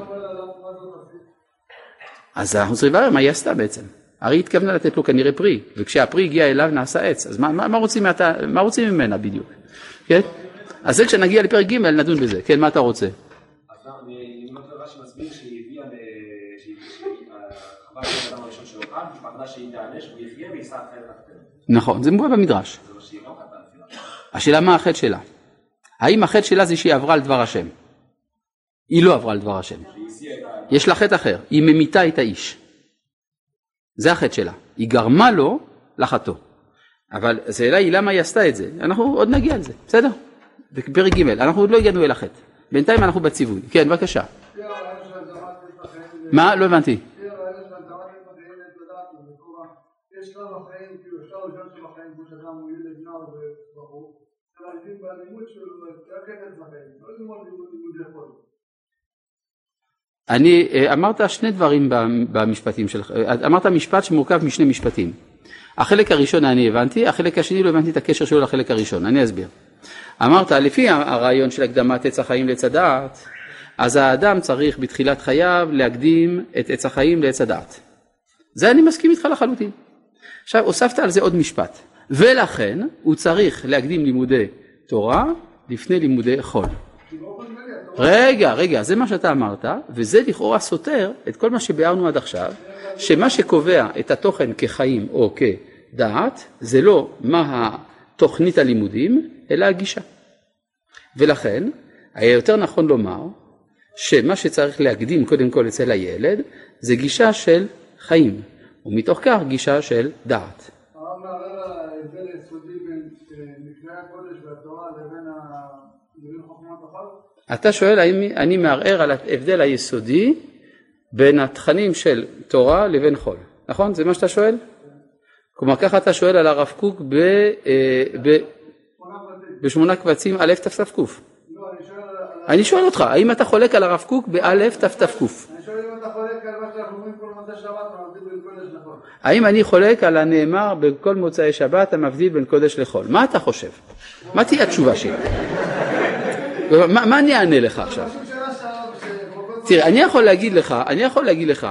אז אנחנו צריכים לברר מה היא עשתה בעצם. הרי היא התכוונה לתת לו כנראה פרי וכשהפרי הגיע אליו נעשה עץ. אז מה, מה, מה, רוצים, מה רוצים ממנה בדיוק כן? אז זה כשנגיע לפרק ג' נדון בזה כן מה אתה רוצה אני אומר רש"י מסביר שהיא הביאה חווה את האדם הראשון שלו כאן, היא פחדה שהיא תיענש, הוא יחיה ויישא אחרת אחרת. נכון, זה מובא במדרש. לא לא. השאלה מה החטא שלה? האם החטא שלה זה שהיא עברה על דבר השם? היא לא עברה על דבר השם. יש לה חטא אחר, היא ממיתה את האיש. זה החטא שלה. היא גרמה לו לחטוא. אבל השאלה היא למה היא עשתה את זה. אנחנו עוד נגיע לזה, בסדר? בפרק ג', אנחנו עוד לא הגענו אל החטא. בינתיים אנחנו בציווי. כן, בבקשה. מה? לא הבנתי. אני, אה, אמרת שני דברים במשפטים שלך, אה, אמרת משפט שמורכב משני משפטים. החלק הראשון אני הבנתי, החלק השני לא הבנתי את הקשר שלו לחלק הראשון, אני אסביר. אמרת, לפי הרעיון של הקדמת עץ החיים לעץ הדעת, אז האדם צריך בתחילת חייו להקדים את עץ החיים לעץ הדעת. זה אני מסכים איתך לחלוטין. עכשיו הוספת על זה עוד משפט, ולכן הוא צריך להקדים לימודי תורה לפני לימודי חול. רגע, רגע, זה מה שאתה אמרת, וזה לכאורה סותר את כל מה שביארנו עד עכשיו, שמה שקובע את התוכן כחיים או כדעת, זה לא מה התוכנית הלימודים, אלא הגישה. ולכן, היה יותר נכון לומר שמה שצריך להקדים קודם כל אצל הילד, זה גישה של חיים, ומתוך כך גישה של דעת. הרב מערער ההבדל היסודי בין אה, מקראי הקודש והתורה לבין חוכמת החול? אתה שואל האם אני מערער על ההבדל היסודי בין התכנים של תורה לבין חול, נכון? זה מה שאתה שואל? כלומר ככה אתה שואל על הרב קוק ב, אה, ב. בשמונה קבצים א' תת"ק. אני שואל על... על- אני שואל אותך, האם אתה חולק על הרב קוק באלף תת"ק? אני שואל אם אתה חולק על מה שאנחנו אומרים כל מוצאי שבת, מבדיל בין קודש לחול. האם אני חולק על הנאמר בכל מוצאי שבת המבדיל בין קודש לחול? מה אתה חושב? מה תהיה התשובה שלי? מה, מה אני אענה לך עכשיו? תראה, אני יכול להגיד לך, אני יכול להגיד לך,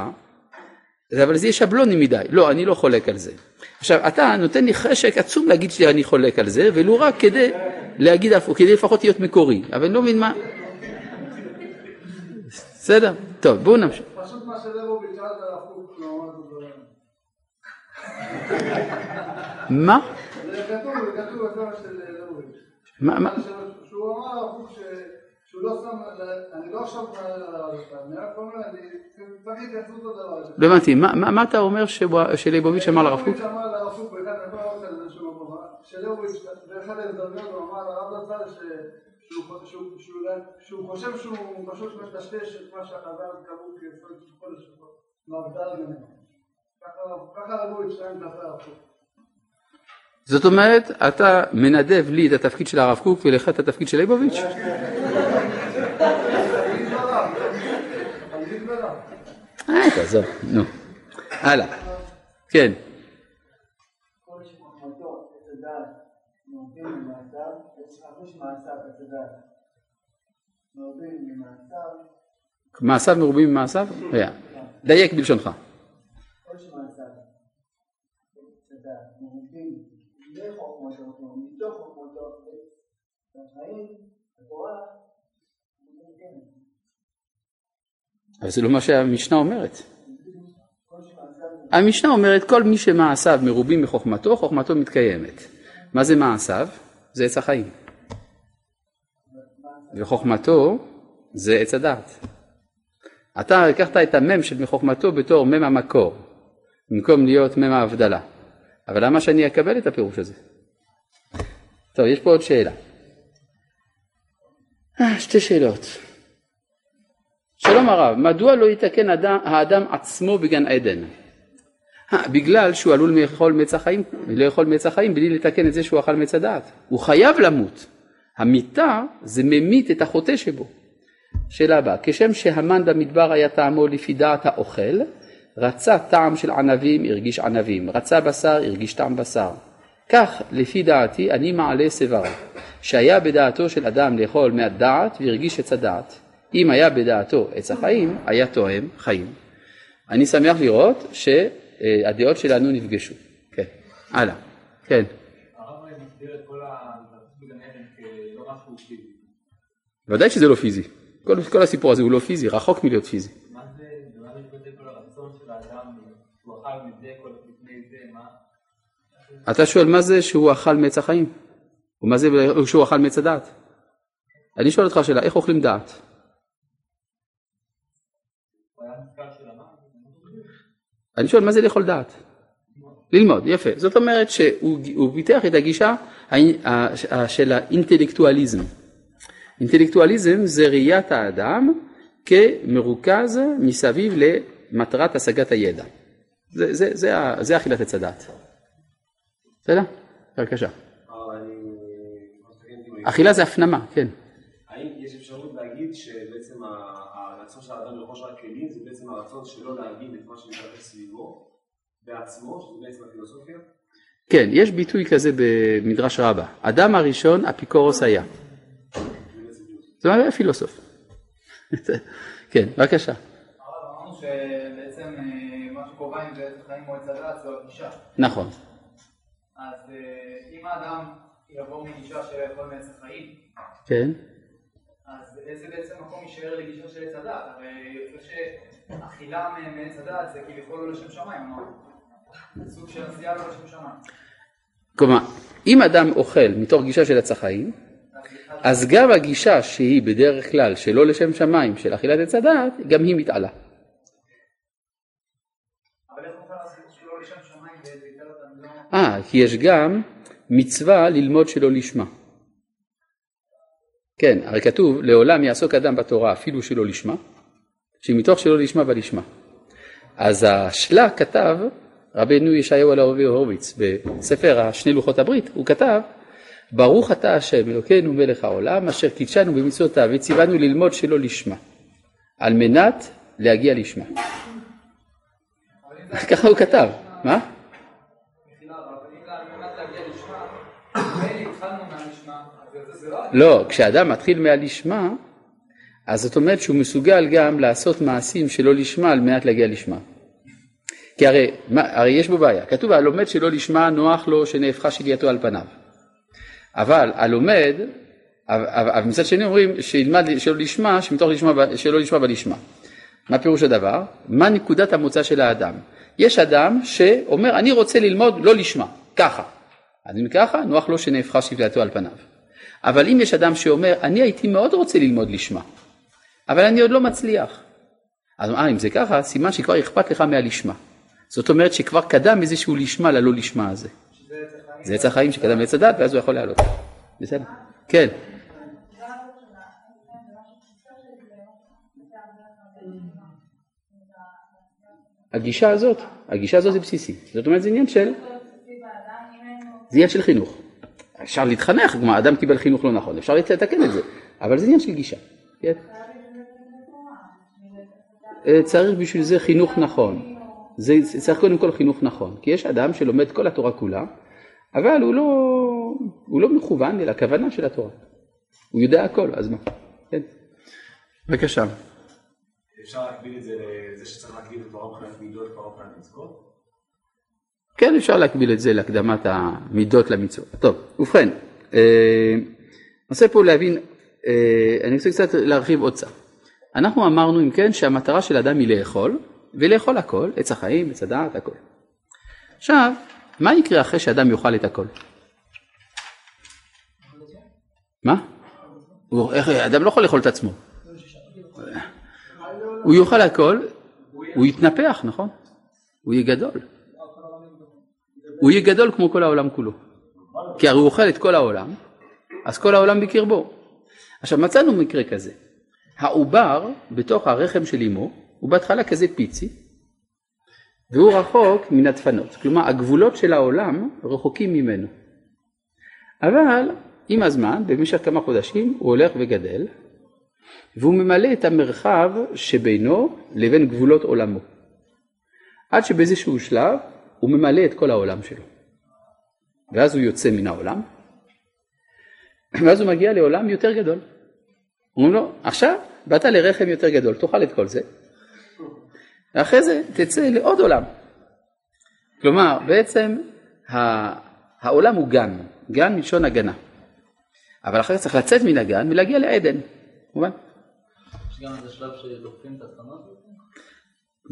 אבל זה יהיה שבלוני מדי, לא, אני לא חולק על זה. עכשיו, אתה נותן לי חשק עצום להגיד שאני חולק על זה, ולו רק כדי להגיד, הפוך, כדי לפחות להיות מקורי, אבל אני לא מבין מה... בסדר? טוב, בואו נמשיך. פשוט מה שלבוביץ' שאל את הרב קוק, לא אמר את הדברים. מה? זה כתוב, זה כתוב בדבר של לבוביץ'. מה? שהוא אמר קוק ש- שהוא לא שם, אני לא עכשיו, אני רק אומר, אני צריך התייחסות לדבר הזה. לא הבנתי, מה- אתה אומר שליבוביץ' אמר לרב קוק? אמר לרב קוק באחד, ההזדמנויות הוא אמר לרב זצ"ל ש- שהוא- חושב שהוא פשוט מטשטש את מה שהחז"ל קבעו כיסוד של חודש ככה ליבוביץ' טוען כלפי הרב קוק. זאת אומרת, אתה מנדב לי את התפקיד של הרב קוק ולך את התפקיד של ליבוביץ'? אה, תעזוב, נו. הלאה. כן. מעשיו מרובים ממעשיו? דייק בלשונך. לחוכמתו, כלומר מתוך חוכמתו עץ החיים, התורה, אבל זה לא מה שהמשנה אומרת. המשנה אומרת כל מי שמעשיו מרובים מחוכמתו, חוכמתו מתקיימת. מה זה מעשיו? זה עץ החיים. וחוכמתו זה עץ הדעת. אתה לקחת את המם של מחוכמתו בתור מם המקור, במקום להיות מם ההבדלה. אבל למה שאני אקבל את הפירוש הזה? טוב, יש פה עוד שאלה. אה, שתי שאלות. שלום הרב, מדוע לא יתקן אדם, האדם עצמו בגן עדן? אה, בגלל שהוא עלול לאכול מעץ החיים, לאכול מעץ החיים בלי לתקן את זה שהוא אכל מעץ הדעת. הוא חייב למות. המיתה זה ממית את החוטא שבו. שאלה הבאה, כשם שהמן במדבר היה טעמו לפי דעת האוכל, רצה טעם של ענבים, הרגיש ענבים, רצה בשר, הרגיש טעם בשר. כך, לפי דעתי, אני מעלה סברה, שהיה בדעתו של אדם לאכול מהדעת והרגיש עץ הדעת. אם היה בדעתו עץ החיים, היה תואם חיים. אני שמח לראות שהדעות שלנו נפגשו. כן, הלאה. כן. ודאי שזה לא פיזי. כל, כל הסיפור הזה הוא לא פיזי, רחוק מלהיות פיזי. מה זה, ומה זה מתבטא כל הרצון של האדם, שהוא אכל מזה, כל לפני זה, מה? אתה שואל מה זה שהוא אכל מעץ החיים? ומה זה שהוא אכל מעץ הדעת? אני שואל אותך שאלה, איך אוכלים דעת? אני שואל מה זה לאכול דעת? ללמוד, יפה. זאת אומרת שהוא הוא פיתח את הגישה של האינטלקטואליזם. אינטלקטואליזם זה ראיית האדם כמרוכז מסביב למטרת השגת הידע. זה, זה, זה, זה אכילת עץ הדעת. בסדר? בבקשה. אכילה זה הפנמה, כן. האם יש אפשרות להגיד שבעצם הרצון של האדם לרכוש רק כלים זה בעצם הרצון שלו להגיד את מה שמתרחש סביבו בעצמו, שזה בעצם הפילוסופיה? כן, יש ביטוי כזה במדרש רבה. אדם הראשון אפיקורוס היה. זה היה פילוסוף. כן, בבקשה. אמרנו שבעצם אה, מה שקובע אם זה עץ החיים או הדעת זו הגישה. נכון. אז אה, אם האדם יבוא מגישה של לאכול מעץ החיים, כן. אז איזה בעצם מקום יישאר לגישה של עץ הדעת? הרי יוצא שאכילה מעץ הדעת זה כביכול לא לשם שמיים, אמרנו. סוג של עשייה לא לשם שמיים. כלומר, אם אדם אוכל מתוך גישה של עץ החיים, אז גם הגישה שהיא בדרך כלל שלא לשם שמיים של אכילת עץ הדעת, גם היא מתעלה. אה, כי יש גם מצווה ללמוד שלא לשמה. כן, הרי כתוב, לעולם יעסוק אדם בתורה אפילו שלא לשמה, שמתוך שלא לשמה בא לשמה. אז השלה כתב, רבנו ישעיהו אלוהי הורוביץ, בספר השני לוחות הברית, הוא כתב, ברוך אתה השם אלוקינו מלך העולם, אשר קידשנו במצוותיו וציוונו ללמוד שלא לשמה, על מנת להגיע לשמה. ככה הוא כתב, מה? מחילה, אבל אם על מנת להגיע לשמה, מילא התחלנו מהלשמה, אז זה- זה לא... לא, כשאדם מתחיל מהלשמה, אז זאת אומרת שהוא מסוגל גם לעשות מעשים שלא לשמה על מנת להגיע לשמה. כי הרי, מה, הרי יש בו בעיה, כתוב הלומד שלא לשמה נוח לו שנהפכה שליעתו על פניו. אבל הלומד, אבל מצד שני אומרים שילמד שלא לשמה, שמתוך לשמה, שלא לשמה בלשמה. מה פירוש הדבר? מה נקודת המוצא של האדם? יש אדם שאומר אני רוצה ללמוד לא לשמה, ככה. אז אם ככה, נוח לו שנהפכה שליעתו על פניו. אבל אם יש אדם שאומר, אני הייתי מאוד רוצה ללמוד לשמה, אבל אני עוד לא מצליח. אז אה, אם זה ככה, סימן שכבר אכפת לך מהלשמה. זאת אומרת שכבר קדם איזשהו לשמה ללא לשמה הזה. זה עץ החיים שקדם לעץ הדת, ואז הוא יכול לעלות. בסדר? כן. הגישה הזאת, הגישה הזאת זה בסיסי. זאת אומרת, זה עניין של, זה עניין של חינוך. אפשר להתחנך, כלומר, אדם קיבל חינוך לא נכון, אפשר לתקן את זה, אבל זה עניין של גישה. כן? אה, צריך בשביל זה חינוך נכון. זה צריך קודם כל חינוך נכון, כי יש אדם שלומד כל התורה כולה, אבל הוא לא, הוא לא מכוון אל הכוונה של התורה. הוא יודע הכל, אז מה? כן. בבקשה. אפשר להקביל את זה לזה שצריך להקביל את תורה מבחינת מידות, תורה מבחינת מצוות? כן, אפשר להקביל את זה להקדמת המידות למצוות. טוב, ובכן, אה, רוצה פה להבין, אה, אני רוצה קצת להרחיב עוד קצת. אנחנו אמרנו אם כן שהמטרה של אדם היא לאכול, ולאכול הכל, עץ החיים, עץ הדעת, הכל. עכשיו, מה יקרה אחרי שאדם יאכל את הכל? מה? הוא, איך, אדם לא יכול לאכול את עצמו. הוא יאכל הכל, הוא יתנפח, נכון? הוא יהיה גדול. הוא יהיה גדול כמו כל העולם כולו. כי הרי הוא אוכל את כל העולם, אז כל העולם בקרבו. עכשיו מצאנו מקרה כזה. העובר בתוך הרחם של אמו הוא בהתחלה כזה פיצי והוא רחוק מן הדפנות. כלומר הגבולות של העולם רחוקים ממנו. אבל עם הזמן, במשך כמה חודשים, הוא הולך וגדל והוא ממלא את המרחב שבינו לבין גבולות עולמו. עד שבאיזשהו שלב הוא ממלא את כל העולם שלו. ואז הוא יוצא מן העולם, ואז הוא מגיע לעולם יותר גדול. אומרים לו, עכשיו באת לרחם יותר גדול, תאכל את כל זה, ואחרי זה תצא לעוד עולם. כלומר, בעצם העולם הוא גן, גן מלשון הגנה. אבל אחרי זה צריך לצאת מן הגן ולהגיע לעדן, מובן? יש גם איזה שלב שלוקחים את הדפנות?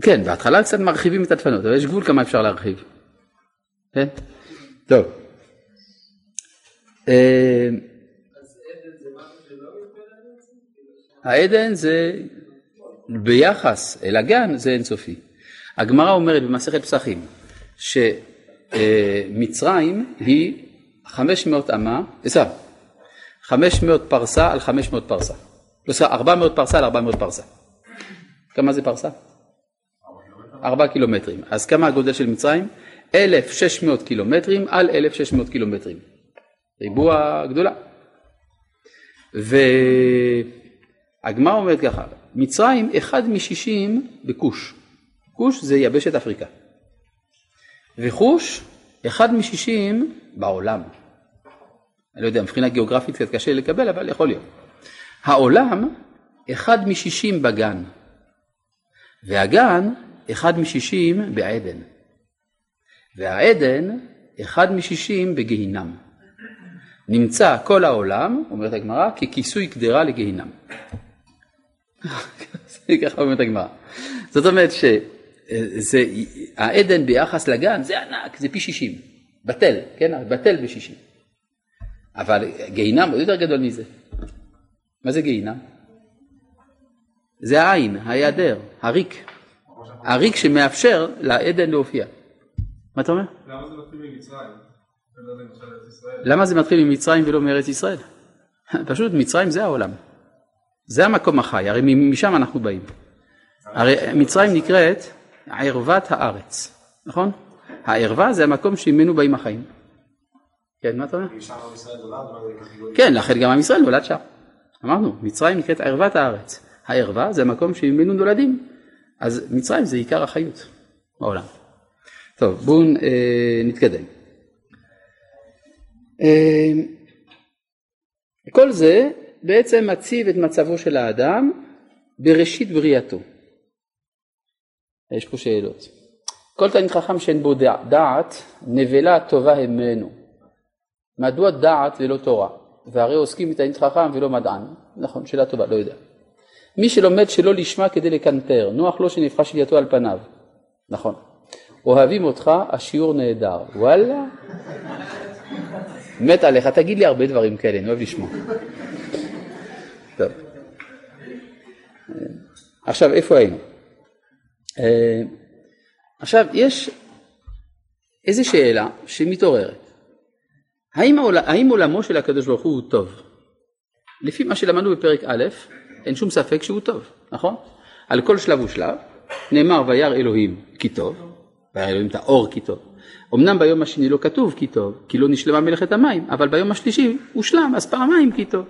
כן, בהתחלה קצת מרחיבים את הדפנות, אבל יש גבול כמה אפשר להרחיב. כן? טוב. אה, העדן זה ביחס אל הגן זה אינסופי. הגמרא אומרת במסכת פסחים שמצרים היא 500 אמה, סליחה, 500 פרסה על 500 פרסה. לא סליחה, 400 פרסה על 400 פרסה. כמה זה פרסה? 4 קילומטרים. אז כמה הגודל של מצרים? 1,600 קילומטרים על 1,600 קילומטרים. ריבוע גדולה. והגמרא אומרת ככה, מצרים אחד משישים בכוש. כוש זה יבשת אפריקה. וחוש אחד משישים בעולם. אני לא יודע, מבחינה גיאוגרפית קצת קשה לקבל, אבל יכול להיות. העולם אחד משישים בגן, והגן אחד משישים בעדן, והעדן אחד משישים בגיהינם. נמצא כל העולם, אומרת הגמרא, ככיסוי קדרה לגיהינם. ככה אומרת הגמרא. זאת אומרת שהעדן ביחס לגן זה ענק, זה פי שישים, בטל, כן, בטל בשישים. אבל גיהינם עוד יותר גדול מזה. מה זה גיהינם? זה העין, ההיעדר, הריק. הריק שמאפשר לעדן להופיע. מה אתה אומר? למה זה מתחיל ממצרים? למה זה מתחיל ממצרים ולא מארץ ישראל? פשוט מצרים זה העולם. זה המקום החי, הרי משם אנחנו באים. הרי מצרים נקראת ערוות הארץ, נכון? הערווה זה המקום שממנו באים החיים. כן, מה אתה אומר? כן, לכן גם עם ישראל נולד שם. אמרנו, מצרים נקראת ערוות הארץ. הערווה זה המקום שממנו נולדים. אז מצרים זה עיקר החיות בעולם. טוב, בואו אה, נתקדם. אה, כל זה בעצם מציב את מצבו של האדם בראשית בריאתו. יש פה שאלות. כל תלמיד חכם שאין בו דעת, נבלה טובה המנו. מדוע דעת ולא תורה? והרי עוסקים בתלמיד חכם ולא מדען. נכון, שאלה טובה, לא יודע. מי שלומד שלא לשמה כדי לקנטר, נוח לו שנבחש שליטתו על פניו. נכון. אוהבים אותך, השיעור נהדר. וואלה. מת עליך, תגיד לי הרבה דברים כאלה, אני אוהב לשמוע. טוב. עכשיו, איפה היינו? אה, עכשיו, יש איזו שאלה שמתעוררת. האם, העול... האם עולמו של הקדוש ברוך הוא טוב? לפי מה שלמדנו בפרק א', אין שום ספק שהוא טוב, נכון? על כל שלב ושלב נאמר וירא אלוהים כי טוב, וירא אלוהים את האור כי טוב. אמנם ביום השני לא כתוב כי טוב, כי לא נשלמה מלאכת המים, אבל ביום השלישי הושלם, אז פעמיים כי טוב.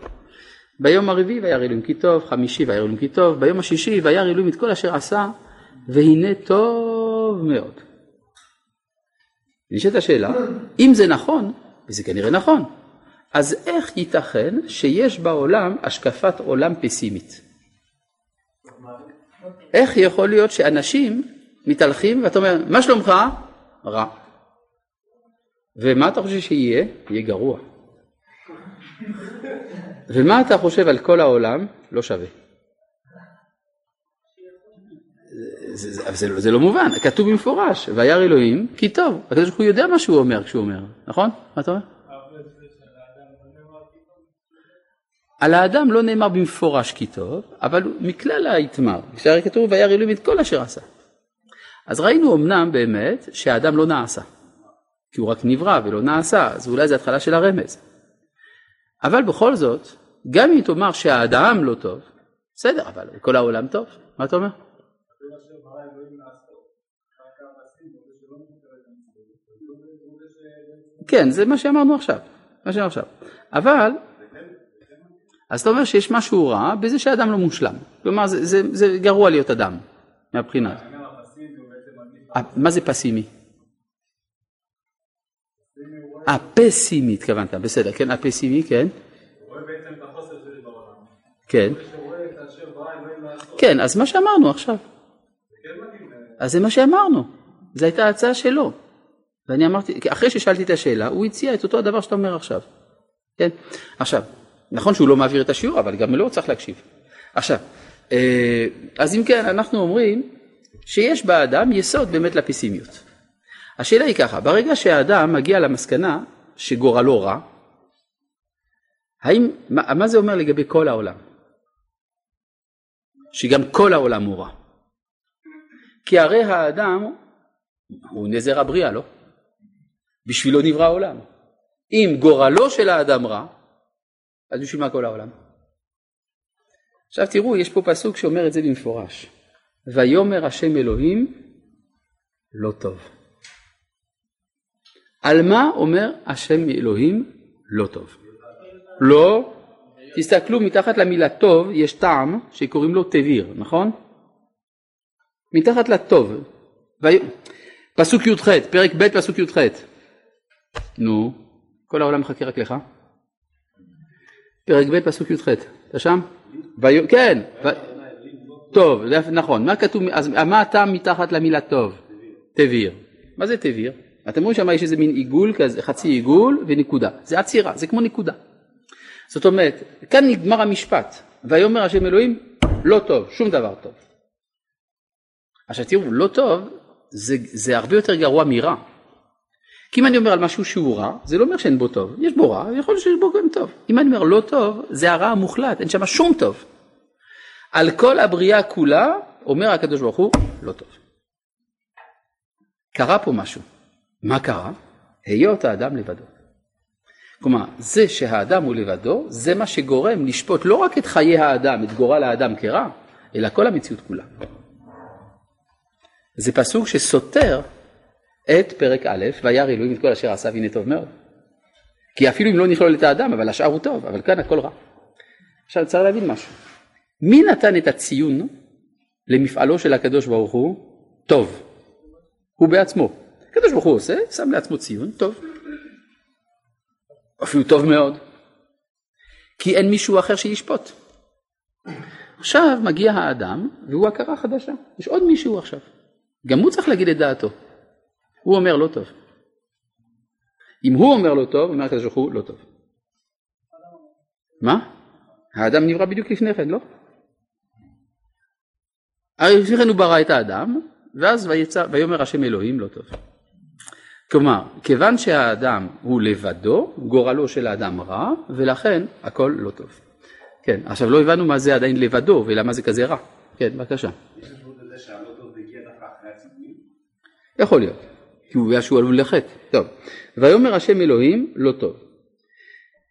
ביום הרביעי וירא אלוהים כי טוב, חמישי וירא אלוהים כי טוב, ביום השישי וירא אלוהים את כל אשר עשה, והנה טוב מאוד. נשאלת השאלה, אם זה נכון, וזה כנראה נכון, אז איך ייתכן שיש בעולם השקפת עולם פסימית? איך יכול להיות שאנשים מתהלכים ואתה אומר, מה שלומך? רע. ומה אתה חושב שיהיה? יהיה גרוע. ומה אתה חושב על כל העולם? לא שווה. זה, זה, זה, זה לא מובן, כתוב במפורש, וירא אלוהים כי טוב, הקדוש ברוך הוא יודע מה שהוא אומר כשהוא אומר, נכון? מה אתה אומר? על האדם לא נאמר במפורש כי טוב, אבל מכלל היתמר, שהרי כתוב וירא אלוהים את כל אשר עשה. אז ראינו אמנם באמת שהאדם לא נעשה, כי הוא רק נברא ולא נעשה, אז אולי זה התחלה של הרמז. אבל בכל זאת, גם אם תאמר שהאדם לא טוב, בסדר, אבל כל העולם טוב, מה אתה אומר? כן, זה מה שאמרנו עכשיו, מה שאמרנו עכשיו. אבל, אז אתה אומר שיש משהו רע בזה שהאדם לא מושלם. כלומר, זה, זה, זה גרוע להיות אדם, מהבחינה הזאת. אה, מה זה פסימי? אה, פסימי התכוונת, בסדר, כן, הפסימי, כן. כן. כן, אז מה שאמרנו עכשיו. אז זה מה שאמרנו, זו הייתה ההצעה שלו. ואני אמרתי, אחרי ששאלתי את השאלה, הוא הציע את אותו הדבר שאתה אומר עכשיו. כן? עכשיו, נכון שהוא לא מעביר את השיעור, אבל גם לא צריך להקשיב. עכשיו, אה, אז אם כן, אנחנו אומרים שיש באדם יסוד באמת לפסימיות. השאלה היא ככה, ברגע שהאדם מגיע למסקנה שגורלו רע, האם, מה, מה זה אומר לגבי כל העולם? שגם כל העולם הוא רע. כי הרי האדם הוא נזר הבריאה, לא? בשבילו נברא העולם. אם גורלו של האדם רע, אז בשביל מה כל העולם? עכשיו תראו, יש פה פסוק שאומר את זה במפורש. ויאמר השם אלוהים לא טוב. על מה אומר השם אלוהים לא טוב? לא, תסתכלו מתחת למילה טוב יש טעם שקוראים לו תביר, נכון? מתחת לטוב. ו... פסוק י"ח, פרק ב' פסוק י"ח. נו, כל העולם מחכה רק לך. פרק ב' פסוק י"ח, אתה שם? כן, ו... טוב, נכון, מה כתוב, אז מה הטעם מתחת למילה טוב? תביר. מה זה תביר? אתם רואים שם יש איזה מין עיגול כזה, חצי עיגול ונקודה. זה עצירה, זה כמו נקודה. זאת אומרת, כאן נגמר המשפט, ויאמר השם אלוהים, לא טוב, שום דבר טוב. עכשיו תראו, לא טוב, זה, זה הרבה יותר גרוע מרע. כי אם אני אומר על משהו שהוא רע, זה לא אומר שאין בו טוב. יש בו רע, יכול להיות שיש בו גם טוב. אם אני אומר לא טוב, זה הרע המוחלט, אין שם שום טוב. על כל הבריאה כולה, אומר הקדוש ברוך הוא, לא טוב. קרה פה משהו. מה קרה? היות האדם לבדו. כלומר, זה שהאדם הוא לבדו, זה מה שגורם לשפוט לא רק את חיי האדם, את גורל האדם כרע, אלא כל המציאות כולה. זה פסוק שסותר את פרק א', וירא אלוהים את כל אשר עשה והנה טוב מאוד. כי אפילו אם לא נכלול את האדם, אבל השאר הוא טוב, אבל כאן הכל רע. עכשיו צריך להבין משהו. מי נתן את הציון למפעלו של הקדוש ברוך הוא? טוב. הוא בעצמו. הקדוש ברוך הוא עושה, שם לעצמו ציון, טוב. אפילו טוב מאוד. כי אין מישהו אחר שישפוט. עכשיו מגיע האדם והוא הכרה חדשה. יש עוד מישהו עכשיו. גם הוא צריך להגיד את דעתו. הוא אומר לא טוב. אם הוא אומר לא טוב, אומר הקדוש ברוך הוא לא טוב. מה? האדם נברא בדיוק לפני כן, לא? הרי לפני כן הוא ברא את האדם, ואז ויצא, ויאמר השם אלוהים לא טוב. כלומר, כיוון שהאדם הוא לבדו, גורלו של האדם רע, ולכן הכל לא טוב. כן, עכשיו לא הבנו מה זה עדיין לבדו, ולמה זה כזה רע. כן, בבקשה. יכול להיות, כי הוא היה שהוא עלול לחטא. טוב, ויאמר השם אלוהים לא טוב.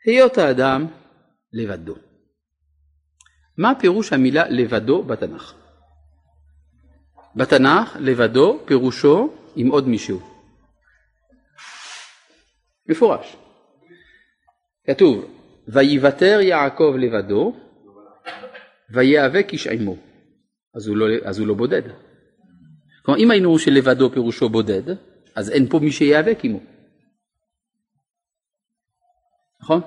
היות האדם לבדו. מה פירוש המילה לבדו בתנ"ך? בתנ"ך לבדו פירושו עם עוד מישהו. מפורש. כתוב ויוותר יעקב לבדו ויאבק איש עמו. אז הוא לא, אז הוא לא בודד. כלומר אם היינו שלבדו פירושו בודד אז אין פה מי שיאבק עמו. נכון?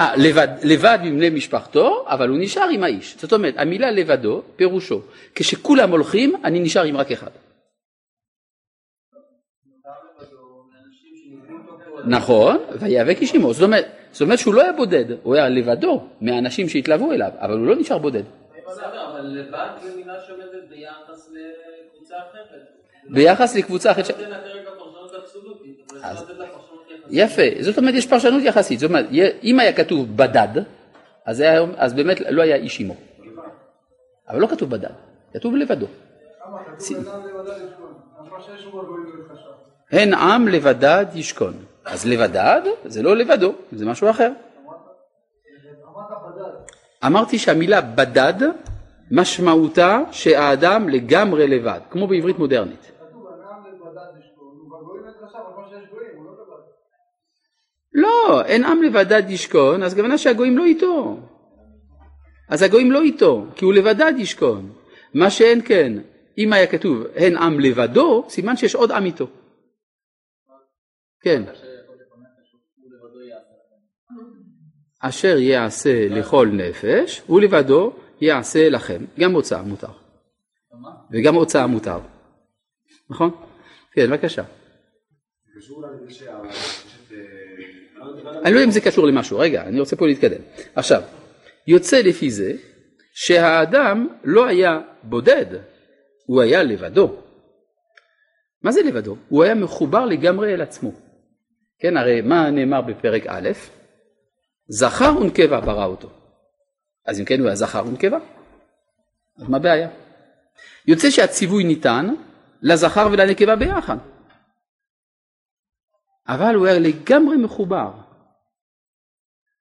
אה, לבד, לבד מבני משפחתו, אבל הוא נשאר עם האיש. זאת אומרת, המילה לבדו, פירושו, כשכולם הולכים, אני נשאר עם רק אחד. נכון, ויאבק איש עמו. זאת אומרת, זאת אומרת שהוא לא היה בודד, הוא היה לבדו מהאנשים שהתלוו אליו, אבל הוא לא נשאר בודד. בסדר, אבל לבד זה מילה שעומדת ביחס לקבוצה אחרת. ביחס לקבוצה אחרת, ש... יפה, זאת אומרת יש פרשנות יחסית, זאת אומרת אם היה כתוב בדד, אז, היה, אז באמת לא היה איש עמו. אבל לא כתוב בדד, כתוב לבדו. הן עם לבדד ישכון. אז לבדד זה לא לבדו, זה משהו אחר. אמרת בדד. אמרתי שהמילה בדד משמעותה שהאדם לגמרי לבד, כמו בעברית מודרנית. הוא לא הוא אין עם לבדד ישכון, אז כוונה שהגויים לא איתו. אז הגויים לא איתו, כי הוא לבדד ישכון. מה שאין כן, אם היה כתוב הן עם לבדו, סימן שיש עוד עם איתו. כן. אשר יעשה לכל נפש, ולבדו יעשה לכם. גם הוצאה מותר. וגם הוצאה מותר. נכון? כן, בבקשה. אני לא יודע אם זה קשור למשהו, רגע, אני רוצה פה להתקדם. עכשיו, יוצא לפי זה שהאדם לא היה בודד, הוא היה לבדו. מה זה לבדו? הוא היה מחובר לגמרי אל עצמו. כן, הרי מה נאמר בפרק א'? זכר ונקבה ברא אותו. אז אם כן הוא היה זכר ונקבה, אז מה הבעיה? יוצא שהציווי ניתן לזכר ולנקבה ביחד. אבל הוא היה לגמרי מחובר.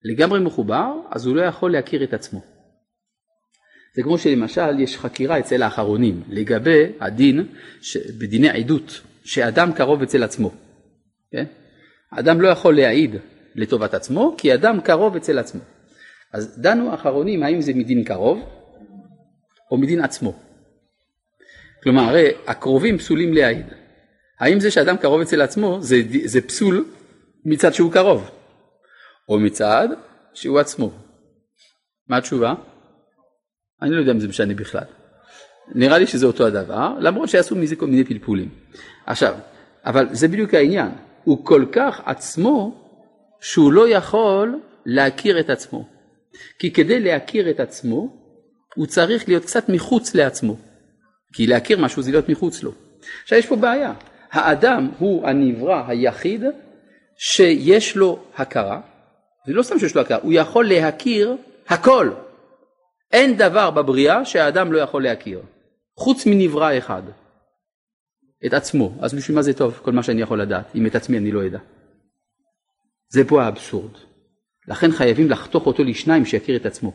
לגמרי מחובר, אז הוא לא יכול להכיר את עצמו. זה כמו שלמשל יש חקירה אצל האחרונים לגבי הדין ש... בדיני עדות, שאדם קרוב אצל עצמו. כן? אדם לא יכול להעיד לטובת עצמו, כי אדם קרוב אצל עצמו. אז דנו האחרונים האם זה מדין קרוב או מדין עצמו. כלומר, הרי הקרובים פסולים להעיד. האם זה שאדם קרוב אצל עצמו זה, זה פסול מצד שהוא קרוב, או מצד שהוא עצמו? מה התשובה? אני לא יודע אם זה משנה בכלל. נראה לי שזה אותו הדבר, למרות שעשו מזה כל מיני פלפולים. עכשיו, אבל זה בדיוק העניין, הוא כל כך עצמו שהוא לא יכול להכיר את עצמו. כי כדי להכיר את עצמו, הוא צריך להיות קצת מחוץ לעצמו. כי להכיר משהו זה להיות מחוץ לו. עכשיו יש פה בעיה, האדם הוא הנברא היחיד שיש לו הכרה, ולא סתם שיש לו הכרה, הוא יכול להכיר הכל. אין דבר בבריאה שהאדם לא יכול להכיר, חוץ מנברא אחד, את עצמו. אז בשביל מה זה טוב, כל מה שאני יכול לדעת, אם את עצמי אני לא אדע. זה פה האבסורד. לכן חייבים לחתוך אותו לשניים שיכיר את עצמו.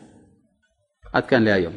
עד כאן להיום.